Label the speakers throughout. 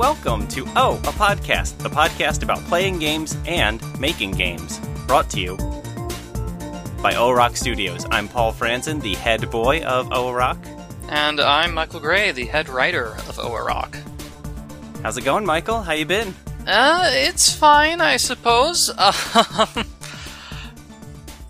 Speaker 1: Hello, everyone, and welcome to Oh, a Podcast, the podcast about playing games and making games. Brought to you by O Rock Studios. I'm Paul Franzen, the head boy of O Rock.
Speaker 2: And I'm Michael Gray, the head writer of Oa Rock.
Speaker 1: How's it going, Michael? How you been?
Speaker 2: Uh, it's fine, I suppose.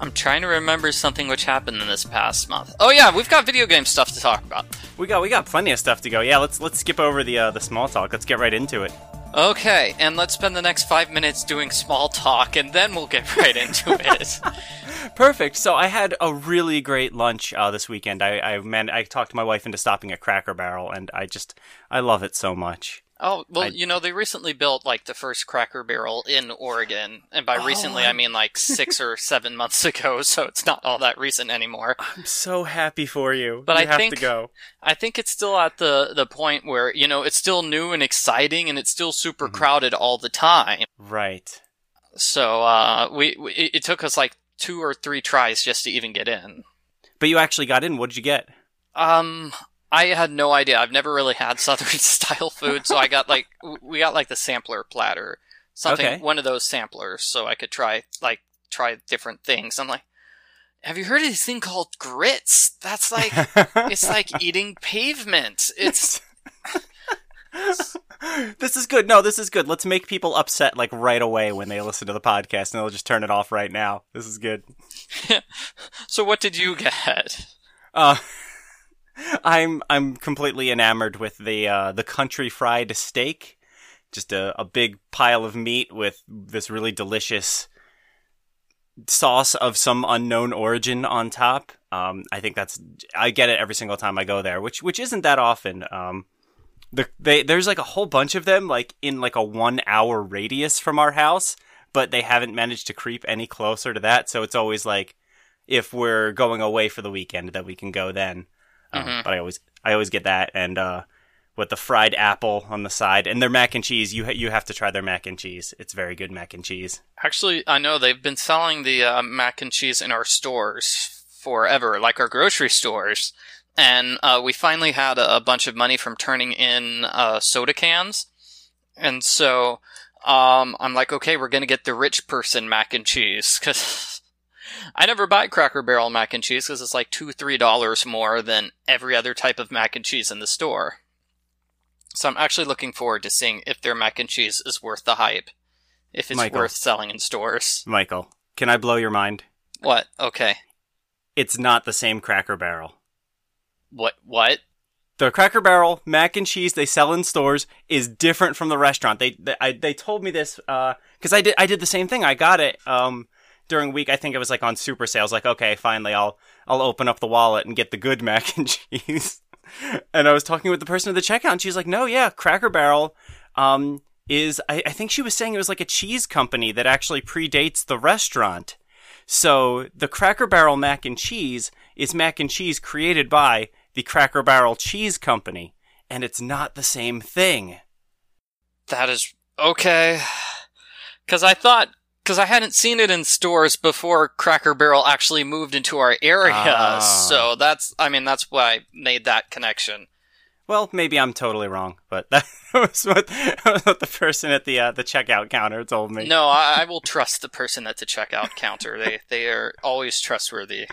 Speaker 2: I'm trying to remember something which happened in this past month. Oh yeah, we've got video game stuff to talk about.
Speaker 1: We got we got plenty of stuff to go. Yeah, let's let's skip over the uh, the small talk. Let's get right into it.
Speaker 2: Okay, and let's spend the next five minutes doing small talk, and then we'll get right into it.
Speaker 1: Perfect. So I had a really great lunch uh, this weekend. I I man, I talked my wife into stopping at Cracker Barrel, and I just I love it so much.
Speaker 2: Oh well,
Speaker 1: I-
Speaker 2: you know they recently built like the first Cracker Barrel in Oregon, and by recently I mean like six or seven months ago. So it's not all that recent anymore.
Speaker 1: I'm so happy for you.
Speaker 2: But
Speaker 1: you
Speaker 2: I
Speaker 1: have
Speaker 2: think-
Speaker 1: to go.
Speaker 2: I think it's still at the the point where you know it's still new and exciting, and it's still super crowded all the time.
Speaker 1: Right.
Speaker 2: So uh, we, we it took us like two or three tries just to even get in.
Speaker 1: But you actually got in. What did you get?
Speaker 2: Um, I had no idea. I've never really had Southern style food, so I got like we got like the sampler platter, something
Speaker 1: Okay.
Speaker 2: one of those samplers, so I could try like try different things. I'm like, have you heard of this thing called grits? That's like it's like eating pavement. It's
Speaker 1: this is good. No, this is good. Let's make people upset like right away when they listen to the podcast, and they'll just turn it off right now. This is good.
Speaker 2: so. What did you get?
Speaker 1: Uh, I'm I'm completely enamored with the uh, the country fried steak. Just a, a big pile of meat with this really delicious sauce of some unknown origin on top. Um, I think that's I get it every single time I go there, which which isn't that often. Um, the they there's like a whole bunch of them like in like a one hour radius from our house, but they haven't managed to creep any closer to that. So it's always like if we're going away for the weekend that we can go then. Um,
Speaker 2: Mhm.
Speaker 1: But I always I always get that and uh, with the fried apple on the side and their mac and cheese. You ha- you have to try their mac and cheese. It's very good mac and cheese.
Speaker 2: Actually, I know they've been selling the uh, mac and cheese in our stores forever, like our grocery stores. And uh, we finally had a, a bunch of money from turning in uh, soda cans. And so um, I'm like, okay, we're going to get the rich person mac and cheese. Because I never buy Cracker Barrel mac and cheese because it's like two, three dollars more than every other type of mac and cheese in the store. So I'm actually looking forward to seeing if their mac and cheese is worth the hype. If it's
Speaker 1: Michael.
Speaker 2: worth selling in stores.
Speaker 1: Michael, can I blow your mind?
Speaker 2: What? Okay.
Speaker 1: It's not the same Cracker Barrel.
Speaker 2: What? What?
Speaker 1: the Cracker Barrel mac and cheese they sell in stores is different from the restaurant. They they, I, they told me this because I did I did the same thing. I got it um, during week. I think it was like on super sales. Like okay, finally I'll I'll open up the wallet and get the good mac and cheese. and I was talking with the person at the checkout, and she's like, "No, yeah, Cracker Barrel." Um, is I, I think she was saying it was like a cheese company that actually predates the restaurant. So the Cracker Barrel mac and cheese is mac and cheese created by the Cracker Barrel Cheese Company, and it's not the same thing.
Speaker 2: That is okay. Because I thought, because I hadn't seen it in stores before Cracker Barrel actually moved into our area.
Speaker 1: Ah.
Speaker 2: So that's, I mean, that's why I made that connection.
Speaker 1: Well, maybe I'm totally wrong, but that was what, what the person at the uh, the checkout counter told me.
Speaker 2: No, I, I will trust the person at the checkout counter. They they are always trustworthy.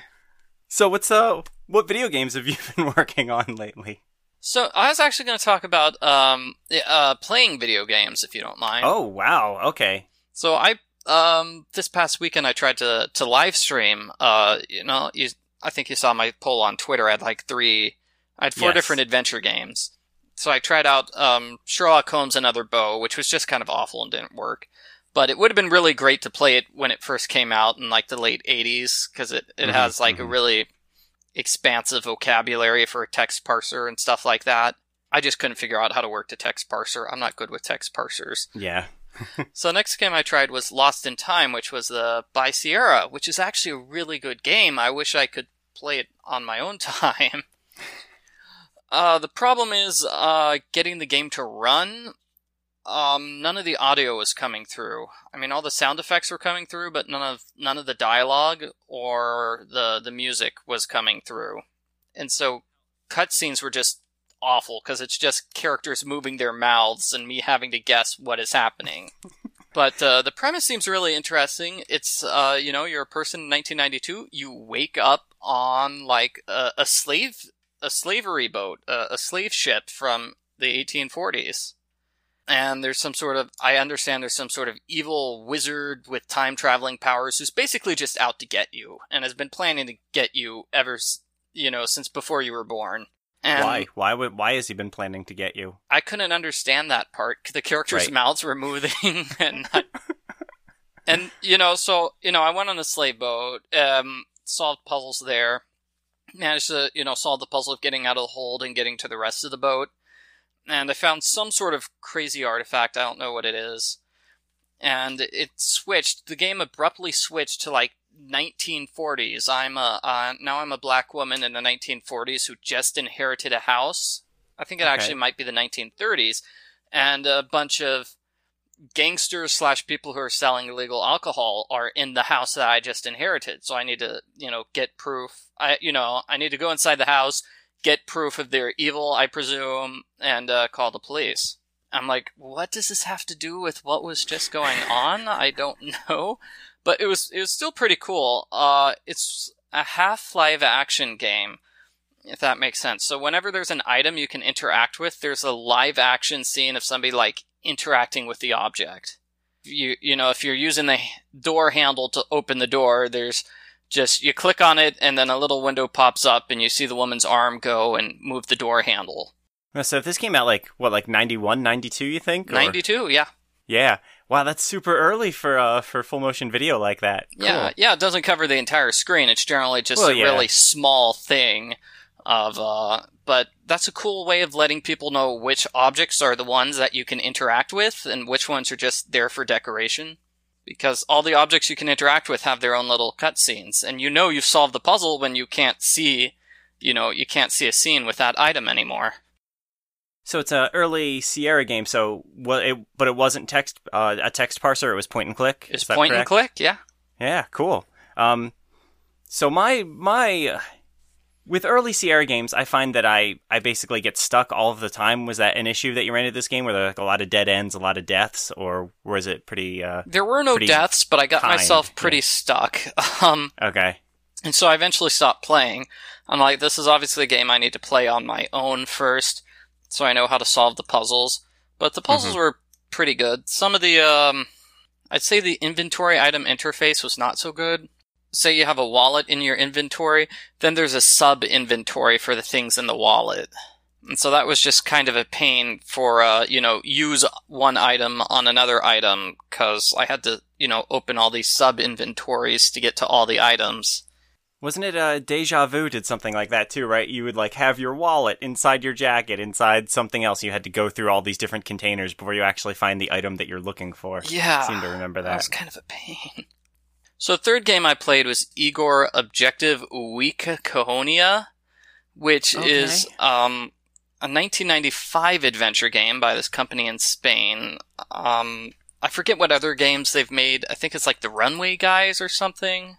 Speaker 1: So what's uh what video games have you been working on lately?
Speaker 2: So I was actually going to talk about um uh playing video games, if you don't mind.
Speaker 1: Oh wow, okay.
Speaker 2: So I um this past weekend I tried to to live stream. Uh, you know, you I think you saw my poll on Twitter. I had like three. I had four
Speaker 1: Yes.
Speaker 2: different adventure games. So I tried out um Sherlock Holmes Another Bow, which was just kind of awful and didn't work. But it would have been really great to play it when it first came out in like the late '80s because it it
Speaker 1: Mhm,
Speaker 2: has like a
Speaker 1: mhm.
Speaker 2: really expansive vocabulary for a text parser and stuff like that. I just couldn't figure out how to work the text parser. I'm not good with text parsers.
Speaker 1: Yeah.
Speaker 2: So next game I tried was Lost in Time, which was the by Sierra, which is actually a really good game. I wish I could play it on my own time. Uh, the problem is uh, getting the game to run. Um, none of the audio was coming through. I mean, all the sound effects were coming through, but none of none of the dialogue or the the music was coming through. And so cutscenes were just awful because it's just characters moving their mouths and me having to guess what is happening. but uh, the premise seems really interesting. It's uh, you know you're a person in 1992. You wake up on like a, a slave a slavery boat, a, a slave ship from the 1840s and there's some sort of I understand there's some sort of evil wizard with time traveling powers who's basically just out to get you and has been planning to get you ever you know since before you were born. And
Speaker 1: why? Why would? Why has he been planning to get you?
Speaker 2: I couldn't understand that part. The characters'
Speaker 1: Right.
Speaker 2: mouths were moving, and I- and you know, so you know, I went on a slave boat, um, solved puzzles there, managed to you know solve the puzzle of getting out of the hold and getting to the rest of the boat, and I found some sort of crazy artifact. I don't know what it is, and it switched. The game abruptly switched to like 1940s. I'm a uh, now I'm a black woman in the 1940s who just inherited a house. I think it
Speaker 1: Okay.
Speaker 2: actually might be the 1930s, and a bunch of gangsters slash people who are selling illegal alcohol are in the house that I just inherited. So I need to, you know, get proof. I, you know, I need to go inside the house, get proof of their evil, I presume, and uh, call the police. I'm like, what does this have to do with what was just going on? I don't know, but it was it was still pretty cool. Uh, it's a half live action game, if that makes sense. So whenever there's an item you can interact with, there's a live action scene of somebody like interacting with the object. You you know if you're using the door handle to open the door, there's just you click on it and then a little window pops up and you see the woman's arm go and move the door handle.
Speaker 1: So if this came out like what, like 91, 92, you think? Or-
Speaker 2: 92, yeah.
Speaker 1: Yeah. Wow, that's super early for uh for full motion video like that. Cool.
Speaker 2: Yeah, yeah, it doesn't cover the entire screen. It's generally just
Speaker 1: Well,
Speaker 2: a
Speaker 1: yeah.
Speaker 2: really small thing of uh but that's a cool way of letting people know which objects are the ones that you can interact with and which ones are just there for decoration. Because all the objects you can interact with have their own little cutscenes, and you know you've solved the puzzle when you can't see, you know, you can't see a scene with that item anymore.
Speaker 1: So it's an early Sierra game. So what? It, but it wasn't text uh, a text parser. It was point and click.
Speaker 2: It's point and click, yeah.
Speaker 1: Yeah, cool. Um, so my my uh, with early Sierra games, I find that I I basically get stuck all of the time. Was that an issue that you ran into this game, where there like a lot of dead ends, a lot of deaths, or was it pretty? Uh,
Speaker 2: There were no deaths, but I got
Speaker 1: kind,
Speaker 2: myself
Speaker 1: yeah.
Speaker 2: pretty stuck. Um,
Speaker 1: okay,
Speaker 2: And so I eventually stopped playing. I'm like, this is obviously a game I need to play on my own first, so I know how to solve the puzzles. But the puzzles were pretty good. Some of the, um, I'd say the inventory item interface was not so good. Say you have a wallet in your inventory, then there's a sub inventory for the things in the wallet. And so that was just kind of a pain for, uh, you know, use one item on another item, cause I had to, you know, open all these sub inventories to get to all the items.
Speaker 1: Wasn't it? Uh, Deja Vu did something like that too, right? You would like have your wallet inside your jacket, inside something else. You had to go through all these different containers before you actually find the item that you're looking for.
Speaker 2: Yeah.
Speaker 1: I seem to remember
Speaker 2: That
Speaker 1: that.
Speaker 2: was kind of a pain. So third game I played was Igor Objective Week Cahonia, which
Speaker 1: Okay.
Speaker 2: is um, a 1995 adventure game by this company in Spain. Um, I forget what other games they've made. I think it's like the Runaway Guys or something.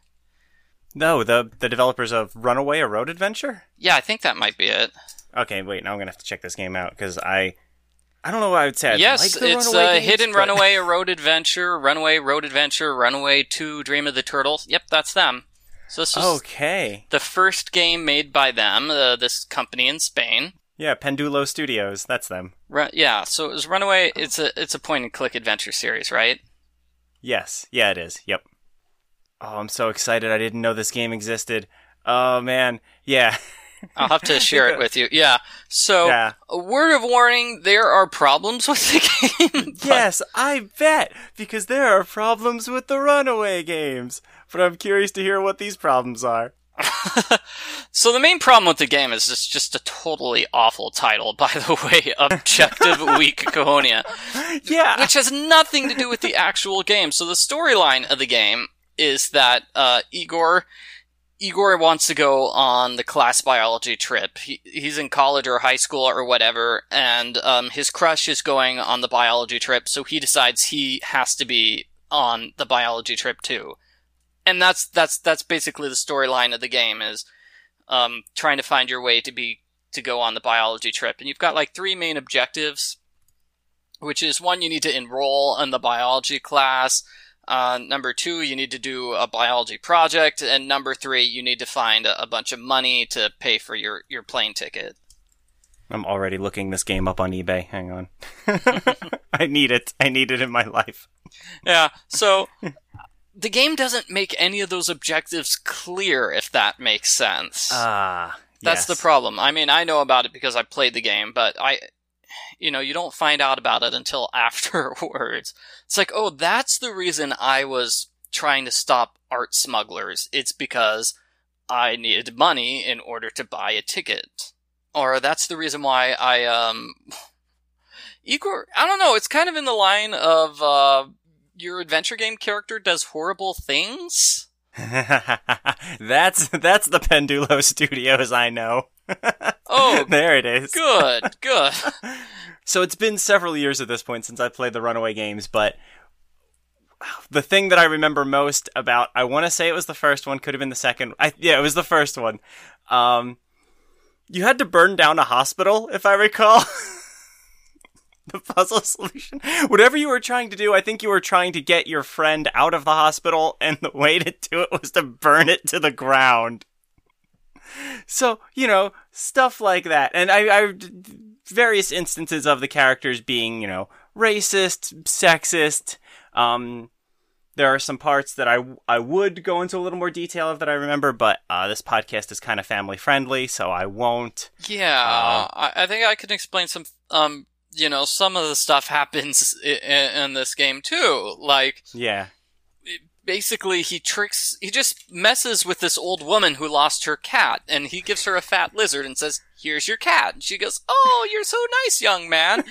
Speaker 1: No, the the developers of Runaway, a road adventure.
Speaker 2: Yeah, I think that might be it.
Speaker 1: Okay, wait. Now I'm gonna have to check this game out because I, I don't know what I would say. I
Speaker 2: yes,
Speaker 1: like the
Speaker 2: it's
Speaker 1: Runaway
Speaker 2: uh,
Speaker 1: games,
Speaker 2: Hidden
Speaker 1: but-
Speaker 2: Runaway, a road adventure, Runaway Road Adventure, Runaway 2, Dream of the Turtles. Yep, that's them. So this was
Speaker 1: Okay,
Speaker 2: the first game made by them, uh, this company in Spain.
Speaker 1: yeah, Pendulo Studios. That's them.
Speaker 2: Yeah, so it was Runaway. It's a it's a point and click adventure series, right?
Speaker 1: Yes, yeah, it is. Yep. Oh, I'm so excited! I didn't know this game existed. Oh man, yeah,
Speaker 2: I'll have to share it with you. Yeah. So,
Speaker 1: yeah.
Speaker 2: a word of warning: there are problems with the game. but-
Speaker 1: Yes, I bet because there are problems with the Runaway games. But I'm curious to hear what these problems are.
Speaker 2: so the main problem with the game is it's just a totally awful title. By the way, Objective Uikokahonia.
Speaker 1: Yeah,
Speaker 2: which has nothing to do with the actual game. So the storyline of the game is that uh, Igor Igor wants to go on the class biology trip. He, he's in college or high school or whatever, and um, his crush is going on the biology trip. So he decides he has to be on the biology trip too. And that's that's that's basically the storyline of the game is um, trying to find your way to be to go on the biology trip. And you've got like three main objectives, which is one, you need to enroll in the biology class. Uh, number two, you need to do a biology project. And number three, you need to find a, a bunch of money to pay for your, your plane ticket.
Speaker 1: I'm already looking this game up on eBay. Hang on. I need it. I need it in my life.
Speaker 2: Yeah. So the game doesn't make any of those objectives clear, if that makes sense.
Speaker 1: Ah,
Speaker 2: That's
Speaker 1: yes.
Speaker 2: the problem. I mean, I know about it because I played the game, but I, you know, you don't find out about it until afterwards. It's like, oh, that's the reason I was trying to stop art smugglers. It's because I needed money in order to buy a ticket. Or that's the reason why I, um, Igor, I don't know, it's kind of in the line of, uh, your adventure game character does horrible things.
Speaker 1: that's that's the Pendulo Studios I know.
Speaker 2: Oh,
Speaker 1: there it is.
Speaker 2: good, good.
Speaker 1: So it's been several years at this point since I played the Runaway games, but the thing that I remember most about I want to say it was the first one, could have been the second. I yeah, it was the first one. Um you had to burn down a hospital if I recall. the puzzle solution. Whatever you were trying to do, I think you were trying to get your friend out of the hospital and the way to do it was to burn it to the ground. So, you know, stuff like that. And I, I various instances of the characters being, you know, racist, sexist. Um, there are some parts that I, I would go into a little more detail of that I remember, but uh, this podcast is kind of family friendly, so I won't.
Speaker 2: Yeah,
Speaker 1: Uh,
Speaker 2: I, I think I can explain some. Um, you know, some of the stuff happens in, in this game too. Like,
Speaker 1: Yeah.
Speaker 2: Basically, he tricks. He just messes with this old woman who lost her cat, and he gives her a fat lizard and says, "Here's your cat." And she goes, "Oh, you're so nice, young man."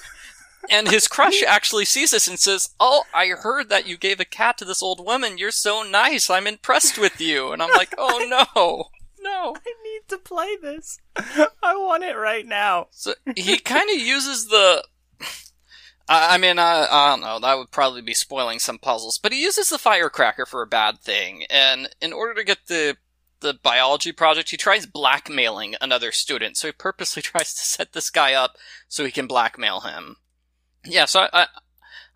Speaker 2: and his crush actually sees this and says, "Oh, I heard that you gave a cat to this old woman. You're so nice. I'm impressed with you." And I'm like, "Oh no, no."
Speaker 1: I need to play this. I want it right now.
Speaker 2: So he kind of uses the. I I mean, I, I don't know. That would probably be spoiling some puzzles, but he uses the firecracker for a bad thing. And in order to get the the biology project, he tries blackmailing another student. So he purposely tries to set this guy up so he can blackmail him. Yeah. So I,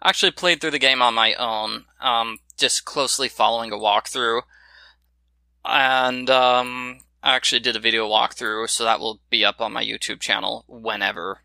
Speaker 2: I actually played through the game on my own, um, just closely following a walkthrough, and um, I actually did a video walkthrough, so that will be up on my YouTube channel whenever.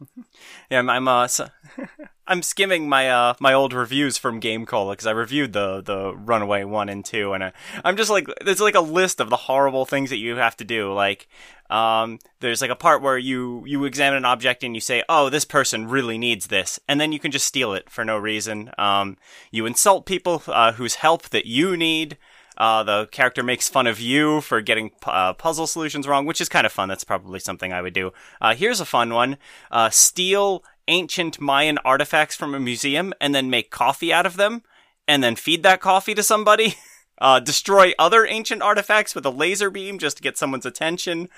Speaker 1: Yeah, I'm, I'm uh, so, I'm skimming my uh my old reviews from GameCola because I reviewed the the Runaway one and two, and I, I'm just like there's like a list of the horrible things that you have to do. Like, um, there's like a part where you you examine an object and you say, oh, this person really needs this, and then you can just steal it for no reason. Um, you insult people uh, whose help that you need. Uh, the character makes fun of you for getting uh, puzzle solutions wrong, which is kind of fun. That's probably something I would do. Uh, here's a fun one: uh, steal ancient Mayan artifacts from a museum and then make coffee out of them, and then feed that coffee to somebody. Uh, destroy other ancient artifacts with a laser beam just to get someone's attention.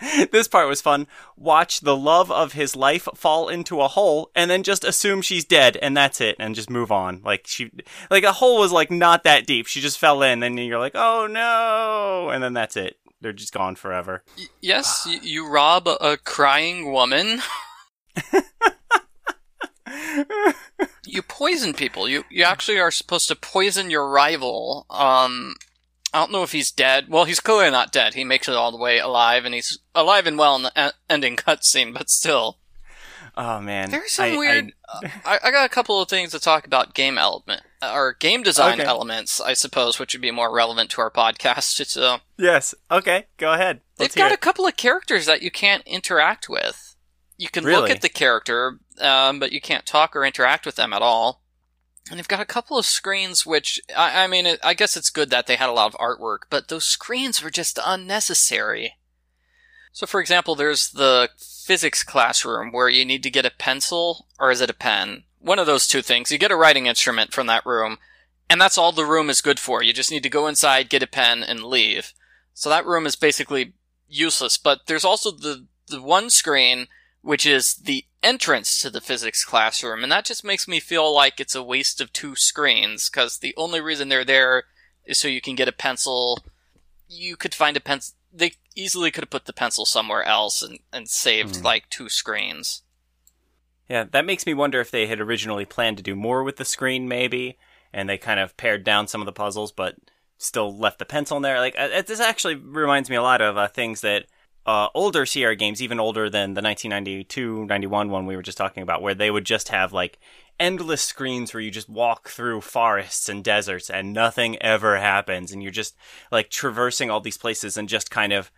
Speaker 1: This part was fun. Watch the love of his life fall into a hole and then just assume she's dead and that's it and just move on. Like she like a hole was like not that deep. She just fell in and you're like, "Oh no." And then that's it. They're just gone forever.
Speaker 2: Y- yes, y- you rob a, a crying woman. you poison people. You you actually are supposed to poison your rival. Um, I don't know if he's dead. Well, he's clearly not dead. He makes it all the way alive, and he's alive and well in the e- ending cutscene. But still,
Speaker 1: Oh man.
Speaker 2: there's some
Speaker 1: I- I-
Speaker 2: weird. I, I got a couple of things to talk about game element or game design
Speaker 1: Okay.
Speaker 2: elements, I suppose, which would be more relevant to our podcast. It's uh,
Speaker 1: yes. Okay. Go ahead.
Speaker 2: They've
Speaker 1: Let's hear
Speaker 2: got a couple of characters that you can't interact with. You can look at the character, um, but you can't talk or interact with them at all. And they've got a couple of screens, which I, I mean, it, I guess it's good that they had a lot of artwork, but those screens were just unnecessary. So, for example, there's the physics classroom where you need to get a pencil, or is it a pen? One of those two things. You get a writing instrument from that room, and that's all the room is good for. You just need to go inside, get a pen, and leave. So that room is basically useless. But there's also the the one screen which is the entrance to the physics classroom, and that just makes me feel like it's a waste of two screens because the only reason they're there is so you can get a pencil. You could find a pencil. they easily could have put the pencil somewhere else and, and saved
Speaker 1: Hmm.
Speaker 2: like two screens.
Speaker 1: Yeah, that makes me wonder if they had originally planned to do more with the screen, maybe, and they kind of pared down some of the puzzles, but still left the pencil in there. Like uh, this actually reminds me a lot of uh, things that uh, older Sierra games, even older than the 1992, 91 one we were just talking about, where they would just have like endless screens where you just walk through forests and deserts and nothing ever happens, and you're just like traversing all these places and just kind of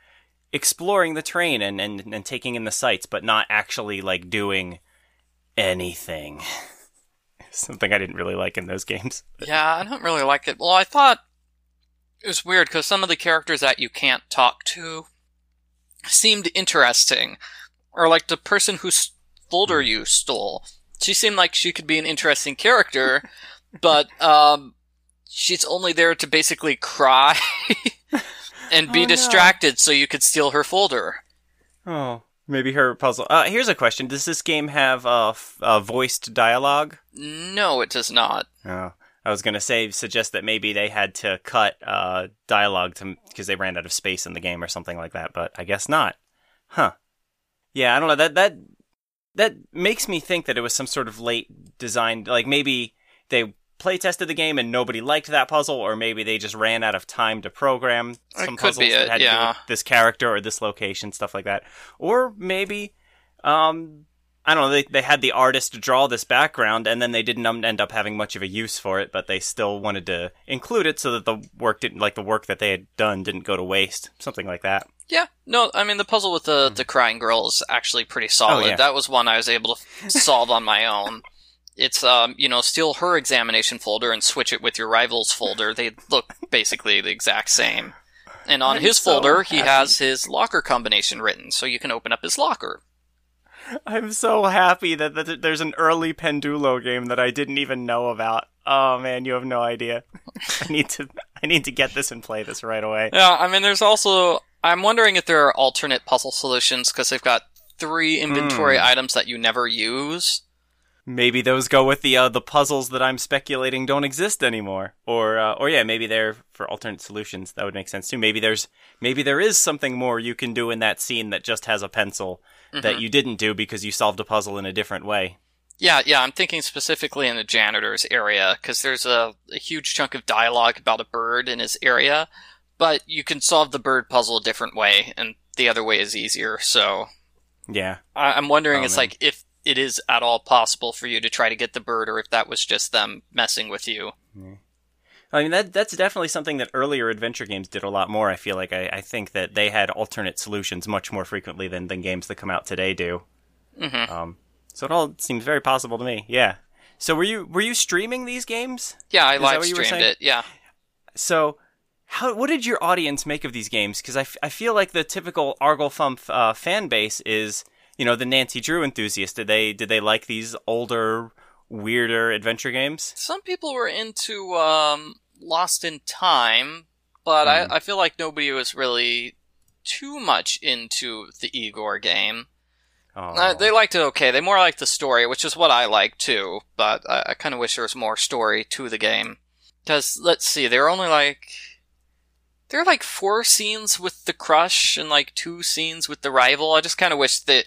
Speaker 1: exploring the terrain and, and, and taking in the sights, but not actually like doing anything. Something I didn't really like in those games.
Speaker 2: Yeah, I don't really like it. Well, I thought it was weird because some of the characters that you can't talk to seemed interesting. Or like the person whose folder you stole. She seemed like she could be an interesting character, but um, she's only there to basically cry and be
Speaker 1: Oh, no.
Speaker 2: distracted so you could steal her folder.
Speaker 1: Oh, maybe her puzzle. Uh, here's a question: Does this game have uh, f- uh, voiced dialogue?
Speaker 2: No, it does not.
Speaker 1: Oh, I was gonna say suggest that maybe they had to cut uh, dialogue to because they ran out of space in the game or something like that, but I guess not. Huh? Yeah, I don't know. That that that makes me think that it was some sort of late designed, like maybe they play tested the game and nobody liked that puzzle, or maybe they just ran out of time to program some puzzles that had to do with this character or this location, stuff like that. Or maybe, um, I don't know. They they had the artist draw this background, and then they didn't um, end up having much of a use for it, but they still wanted to include it so that the work didn't like the work that they had done didn't go to waste, something like that.
Speaker 2: Yeah, no, I mean the puzzle with the the crying girl is actually pretty solid.
Speaker 1: Hmm. Oh, yeah.
Speaker 2: That was one I was able to solve on my own. It's um, you know, steal her examination folder and switch it with your rival's folder. They look basically the exact same. And on
Speaker 1: I'm
Speaker 2: his
Speaker 1: so
Speaker 2: folder, he has his locker combination written, so you can open up his locker.
Speaker 1: I'm so happy that, that there's an early Pendulo game that I didn't even know about. Oh man, you have no idea. I need to I need to get this and play this right away.
Speaker 2: Yeah, I mean, there's also. I'm wondering if there are alternate puzzle solutions because they've got three inventory
Speaker 1: Hmm.
Speaker 2: items that you never use.
Speaker 1: Maybe those go with the uh, the puzzles that I'm speculating don't exist anymore, or uh, or yeah, maybe they're for alternate solutions. That would make sense too. Maybe there's maybe there is something more you can do in that scene that just has a pencil that mm-hmm. you didn't do because you solved a puzzle in a different way.
Speaker 2: Yeah, yeah, I'm thinking specifically in the janitor's area because there's a, a huge chunk of dialogue about a bird in his area, but you can solve the bird puzzle a different way, and the other way is easier. So
Speaker 1: Yeah,
Speaker 2: I, I'm wondering,
Speaker 1: Oh,
Speaker 2: it's
Speaker 1: man.
Speaker 2: like if it is at all possible for you to try to get the bird, or if that was just them messing with you.
Speaker 1: I mean that that's definitely something that earlier adventure games did a lot more. I feel like I, I think that they had alternate solutions much more frequently than, than games that come out today do.
Speaker 2: hmm
Speaker 1: Um, so it all seems very possible to me. Yeah. So were you were you streaming these games?
Speaker 2: Yeah, I
Speaker 1: Is
Speaker 2: live
Speaker 1: what you were
Speaker 2: streamed it. Yeah.
Speaker 1: So how what did your audience make of these games? Because I, f- I feel like the typical Argle Thump uh, fan base is you know the Nancy Drew enthusiast. Did they did they like these older weirder adventure games?
Speaker 2: Some people were into um, Lost in Time, but
Speaker 1: Mhm.
Speaker 2: I, I feel like nobody was really too much into the Igor game. Uh, they liked it okay. They more liked the story, which is what I like too. But I, I kind of wish there was more story to the game. Because let's see, there are only like there are like four scenes with the crush and like two scenes with the rival. I just kind of wish that,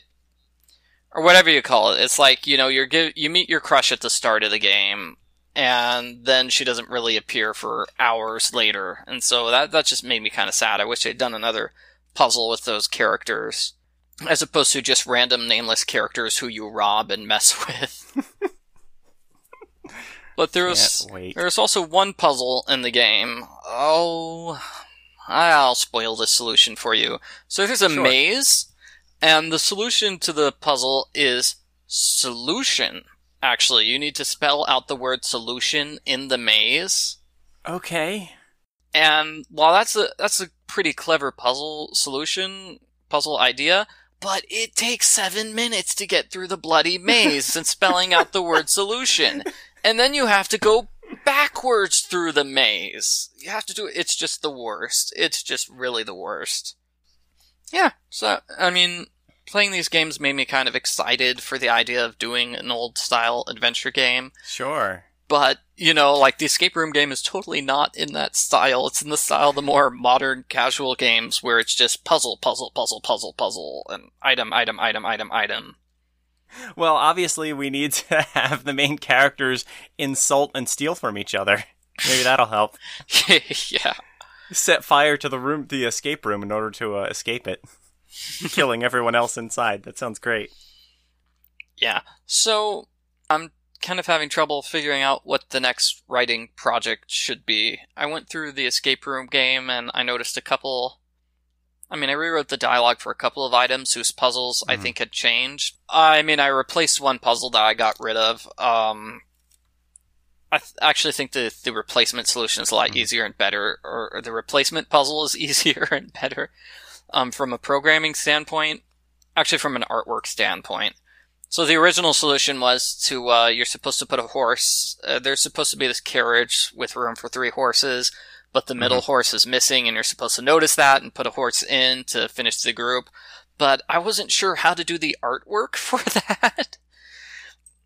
Speaker 2: or whatever you call it. It's like you know you're give, you meet your crush at the start of the game, and then she doesn't really appear for hours later, and so that that just made me kind of sad. I wish they'd done another puzzle with those characters as opposed to just random nameless characters who you rob and mess with. but there's
Speaker 1: Can't wait.
Speaker 2: there's also one puzzle in the game. Oh, I'll spoil the solution for you. So there's a
Speaker 1: Sure.
Speaker 2: maze, and the solution to the puzzle is solution. Actually, you need to spell out the word solution in the maze.
Speaker 1: Okay.
Speaker 2: And while that's a that's a pretty clever puzzle solution, puzzle idea, but it takes seven minutes to get through the bloody maze and spelling out the word solution. And then you have to go backwards through the maze. You have to do it. it's just the worst. It's just really the worst. Yeah, so I mean playing these games made me kind of excited for the idea of doing an old style adventure game.
Speaker 1: Sure.
Speaker 2: but you know, like the escape room game is totally not in that style. It's in the style of the more modern casual games where it's just puzzle, puzzle, puzzle, puzzle, puzzle, and item, item, item, item, item.
Speaker 1: Well, obviously, we need to have the main characters insult and steal from each other. Maybe that'll help.
Speaker 2: yeah.
Speaker 1: Set fire to the room, the escape room, in order to uh, escape it, killing everyone else inside. That sounds great.
Speaker 2: Yeah. So I'm kind of having trouble figuring out what the next writing project should be. I went through the escape room game and I noticed a couple. I mean, I rewrote the dialogue for a couple of items whose puzzles I
Speaker 1: Mhm.
Speaker 2: think had changed. I mean, I replaced one puzzle that I got rid of. Um, I th- actually think the the replacement solution is a lot
Speaker 1: Mhm.
Speaker 2: easier and better, or, or the replacement puzzle is easier and better. Um, from a programming standpoint, actually from an artwork standpoint. So the original solution was to uh, you're supposed to put a horse. Uh, there's supposed to be this carriage with room for three horses, but the middle horse is missing, and you're supposed to notice that and put a horse in to finish the group. But I wasn't sure how to do the artwork for that.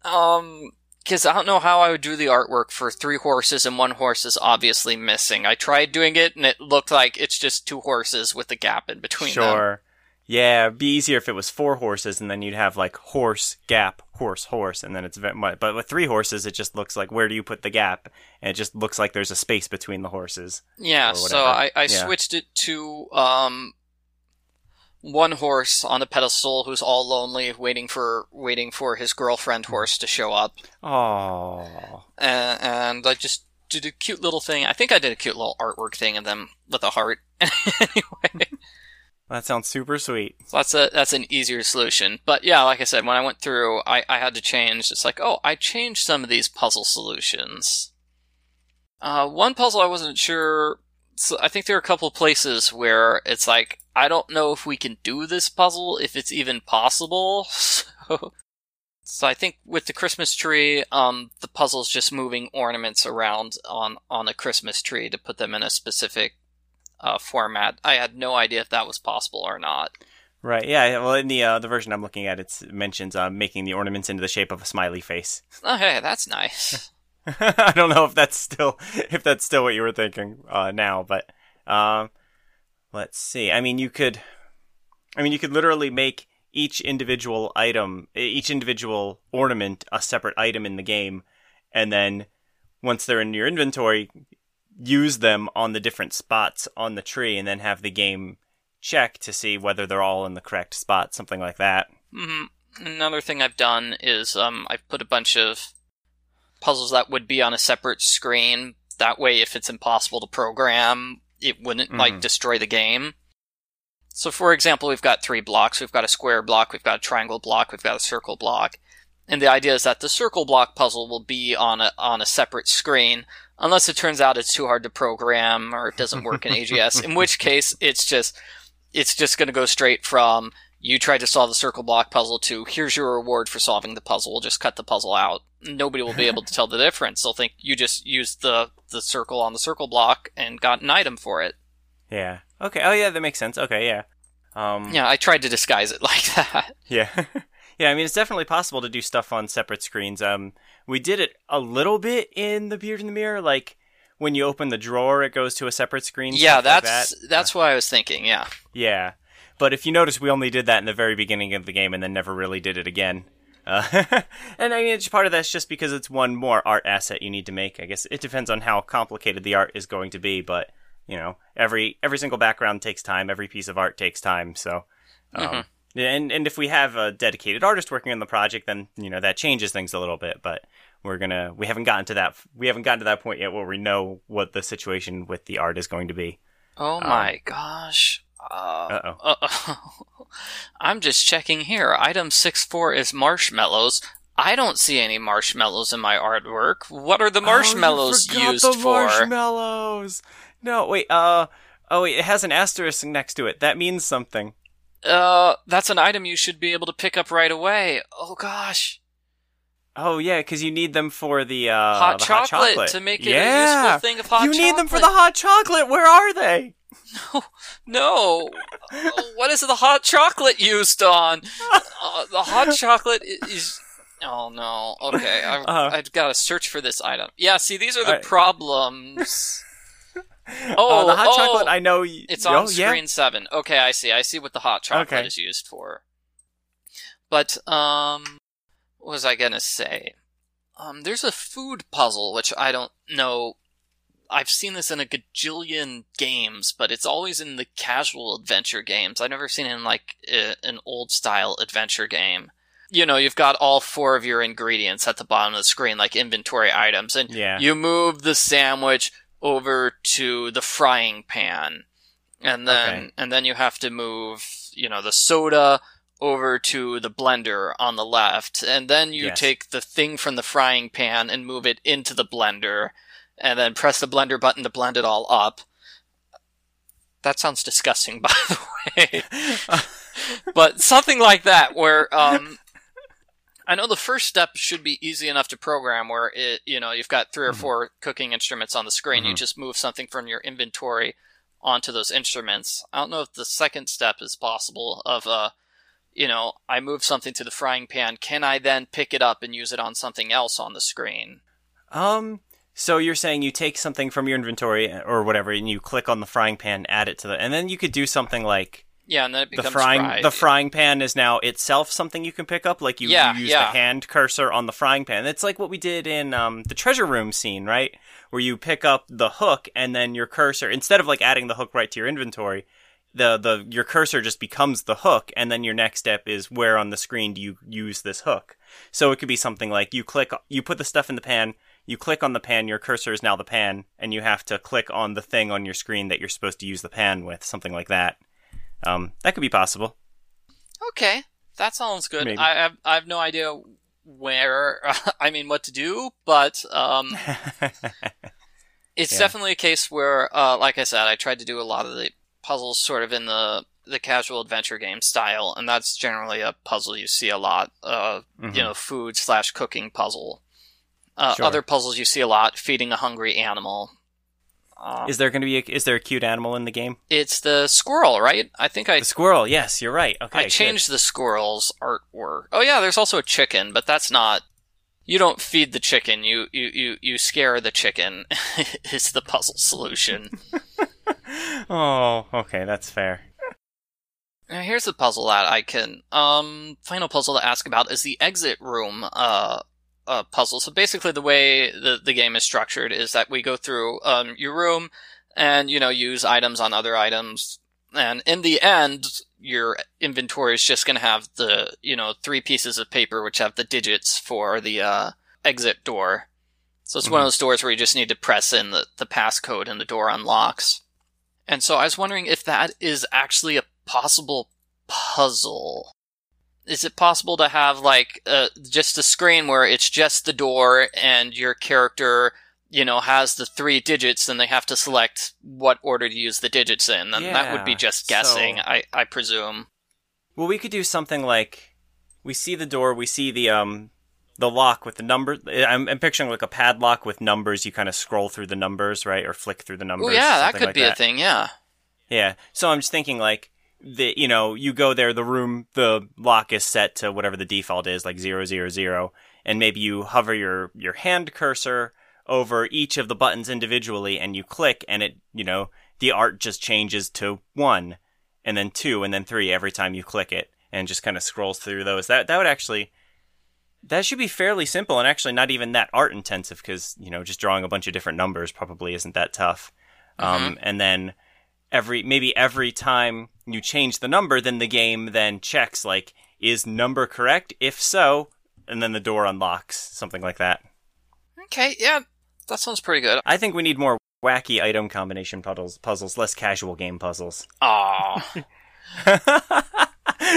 Speaker 2: um, because I don't know how I would do the artwork for three horses and one horse is obviously missing. I tried doing it, and it looked like it's just two horses with a gap in between them.
Speaker 1: Sure. Yeah, it'd be easier if it was four horses, and then you'd have like horse, gap, horse, horse, and then it's ve- mu- but with three horses, it just looks like where do you put the gap, and it just looks like there's a space between the horses.
Speaker 2: Yeah, so. I, I
Speaker 1: Yeah.
Speaker 2: switched it to um one horse on a pedestal who's all lonely, waiting for waiting for his girlfriend horse to show up,
Speaker 1: Oh,
Speaker 2: and, and I just did a cute little thing. I think I did a cute little artwork thing of them with a heart. anyway,
Speaker 1: that sounds super sweet.
Speaker 2: so that's a that's an easier solution. But yeah, like I said, when I went through, I I had to change. It's like, oh, I changed some of these puzzle solutions. Uh, one puzzle I wasn't sure. So I think there are a couple places where it's like I don't know if we can do this puzzle, if it's even possible. So, so I think with the Christmas tree, um, the puzzle's just moving ornaments around on on a Christmas tree to put them in a specific uh, format. I had no idea if that was possible or not.
Speaker 1: Right? Yeah. Well, in the uh, the version I'm looking at, it mentions uh, making the ornaments into the shape of a smiley face.
Speaker 2: Oh, hey, that's nice.
Speaker 1: I don't know if that's still if that's still what you were thinking uh, now, but um, let's see. I mean, you could, I mean, you could literally make each individual item, each individual ornament, a separate item in the game, and then once they're in your inventory, use them on the different spots on the tree, and then have the game check to see whether they're all in the correct spot, something like that.
Speaker 2: hmm Another thing I've done is um, I've put a bunch of puzzles that would be on a separate screen. That way, if it's impossible to program, it wouldn't like
Speaker 1: Mhm.
Speaker 2: destroy the game. So, for example, we've got three blocks. We've got a square block, we've got a triangle block, we've got a circle block. And the idea is that the circle block puzzle will be on a on a separate screen, unless it turns out it's too hard to program or it doesn't work in AGS. in which case, it's just it's just going to go straight from you tried to solve the circle block puzzle to here's your reward for solving the puzzle. We'll just cut the puzzle out. Nobody will be able to tell the difference. They'll think you just used the the circle on the circle block and got an item for it.
Speaker 1: Yeah. Okay. Oh, yeah, that makes sense. Okay. Yeah. Um,
Speaker 2: Yeah, I tried to disguise it like that.
Speaker 1: Yeah. yeah, I mean it's definitely possible to do stuff on separate screens. Um we did it a little bit in the Beard in the Mirror, like when you open the drawer it goes to a separate screen.
Speaker 2: yeah,
Speaker 1: stuff like
Speaker 2: that's
Speaker 1: that.
Speaker 2: that's what I was thinking. Yeah.
Speaker 1: Yeah. But if you notice we only did that in the very beginning of the game and then never really did it again. Uh, and I mean, it's part of that's just because it's one more art asset you need to make. I guess it depends on how complicated the art is going to be, but you know, every every single background takes time. Every piece of art takes time. So, um,
Speaker 2: Mhm.
Speaker 1: and and if we have a dedicated artist working on the project, then you know that changes things a little bit. But we're gonna we haven't gotten to that we haven't gotten to that point yet where we know what the situation with the art is going to be.
Speaker 2: Oh
Speaker 1: Um,
Speaker 2: my gosh. Uh,
Speaker 1: Uh-oh.
Speaker 2: uh, I'm just checking here. Item six four is marshmallows. I don't see any marshmallows in my artwork. What are the marshmallows
Speaker 1: oh, you forgot
Speaker 2: used
Speaker 1: the
Speaker 2: for?
Speaker 1: Marshmallows. No, wait. Uh, oh, wait, it has an asterisk next to it. That means something.
Speaker 2: Uh, that's an item you should be able to pick up right away. Oh gosh.
Speaker 1: Oh yeah, because you need them for the uh
Speaker 2: hot,
Speaker 1: the
Speaker 2: chocolate
Speaker 1: hot chocolate
Speaker 2: to make it
Speaker 1: yeah.
Speaker 2: a useful thing of hot chocolate.
Speaker 1: you
Speaker 2: chocolate.
Speaker 1: need them for the hot chocolate. Where are they?
Speaker 2: No. Uh, what is the hot chocolate used on? Uh, the hot chocolate is Oh no. Okay, I've,
Speaker 1: Uh-huh.
Speaker 2: I've got to search for this item. Yeah, see, these are the
Speaker 1: Alright.
Speaker 2: problems.
Speaker 1: Oh,
Speaker 2: Oh,
Speaker 1: the hot
Speaker 2: oh,
Speaker 1: chocolate. I know. y-
Speaker 2: It's
Speaker 1: oh,
Speaker 2: on
Speaker 1: yeah?
Speaker 2: screen seven. Okay, I see. I see what the hot chocolate
Speaker 1: Okay.
Speaker 2: is used for. But um, what was I gonna say? Um, there's a food puzzle which I don't know. I've seen this in a gajillion games, but it's always in the casual adventure games. I've never seen it in like a, an old style adventure game. You know, you've got all four of your ingredients at the bottom of the screen, like inventory items, and
Speaker 1: Yeah.
Speaker 2: you move the sandwich over to the frying pan and then
Speaker 1: Okay.
Speaker 2: and then you have to move you know the soda over to the blender on the left and then you
Speaker 1: Yes.
Speaker 2: take the thing from the frying pan and move it into the blender and then press the blender button to blend it all up that sounds disgusting by the way but something like that where um I know the first step should be easy enough to program where it, you know, you've got 3 or
Speaker 1: Mhm.
Speaker 2: four cooking instruments on the screen. You
Speaker 1: Mhm.
Speaker 2: just move something from your inventory onto those instruments. I don't know if the second step is possible of, uh, you know, I move something to the frying pan. Can I then pick it up and use it on something else on the screen?
Speaker 1: Um. So you're saying you take something from your inventory or whatever, and you click on the frying pan, add it to the, and then you could do something like
Speaker 2: Yeah, and then it
Speaker 1: the frying.
Speaker 2: fried.
Speaker 1: The frying pan is now itself something you can pick up. Like you,
Speaker 2: Yeah,
Speaker 1: you use
Speaker 2: yeah.
Speaker 1: the hand cursor on the frying pan. It's like what we did in um, the treasure room scene, right? Where you pick up the hook and then your cursor, instead of like adding the hook right to your inventory, the the your cursor just becomes the hook, and then your next step is where on the screen do you use this hook. So it could be something like you click, you put the stuff in the pan, you click on the pan, your cursor is now the pan, and you have to click on the thing on your screen that you're supposed to use the pan with, something like that. Um, that could be possible.
Speaker 2: Okay, that sounds good.
Speaker 1: Maybe.
Speaker 2: I have I have no idea where I mean what to do, but um, it's
Speaker 1: Yeah.
Speaker 2: definitely a case where, uh, like I said, I tried to do a lot of the puzzles sort of in the the casual adventure game style, and that's generally a puzzle you see a lot. Uh,
Speaker 1: Mhm.
Speaker 2: you know, food slash cooking puzzle. Uh,
Speaker 1: Sure.
Speaker 2: Other puzzles you see a lot: feeding a hungry animal. Uh,
Speaker 1: Is there going to be? A, is there a cute animal in the game?
Speaker 2: it's the squirrel, right? I think I
Speaker 1: The squirrel. Yes, you're right. Okay,
Speaker 2: I
Speaker 1: good.
Speaker 2: changed the squirrel's artwork. Oh yeah, there's also a chicken, but that's not. You don't feed the chicken. You you you, you scare the chicken. is the puzzle solution.
Speaker 1: Oh, okay, that's fair.
Speaker 2: now here's the puzzle that I can. Um, final puzzle to ask about is the exit room. Uh. Uh, puzzle. So basically, the way the the game is structured is that we go through um, your room, and you know use items on other items, and in the end, your inventory is just going to have the you know three pieces of paper which have the digits for the uh, exit door. So it's one of those doors where you just need to press in the the passcode and the door unlocks. And so I was wondering if that is actually a possible puzzle. Is it possible to have like uh, just a screen where it's just the door and your character, you know, has the three digits and they have to select what order to use the digits in? And that would be just guessing,
Speaker 1: so-
Speaker 2: I, I presume.
Speaker 1: Well, we could do something like we see the door, we see the um the lock with the number. I'm, I'm picturing like a padlock with numbers. You kind of scroll through the numbers, right, or flick through the numbers.
Speaker 2: Oh yeah, that could
Speaker 1: like
Speaker 2: be a thing. Yeah.
Speaker 1: Yeah. So I'm just thinking like the you know you go there, the room, the lock is set to whatever the default is, like zero zero zero, and maybe you hover your your hand cursor over each of the buttons individually, and you click, and it you know the art just changes to one, and then two, and then three every time you click it, and just kind of scrolls through those. That that would actually. That should be fairly simple and actually not even that art intensive because, you know, just drawing a bunch of different numbers probably isn't that tough. Um, and then every maybe every time you change the number, then the game then checks like is number correct? If so, and then the door unlocks, something like that.
Speaker 2: Okay. Yeah, that sounds pretty good.
Speaker 1: I think we need more wacky item combination puzzles, puzzles, less casual game puzzles.
Speaker 2: Aw.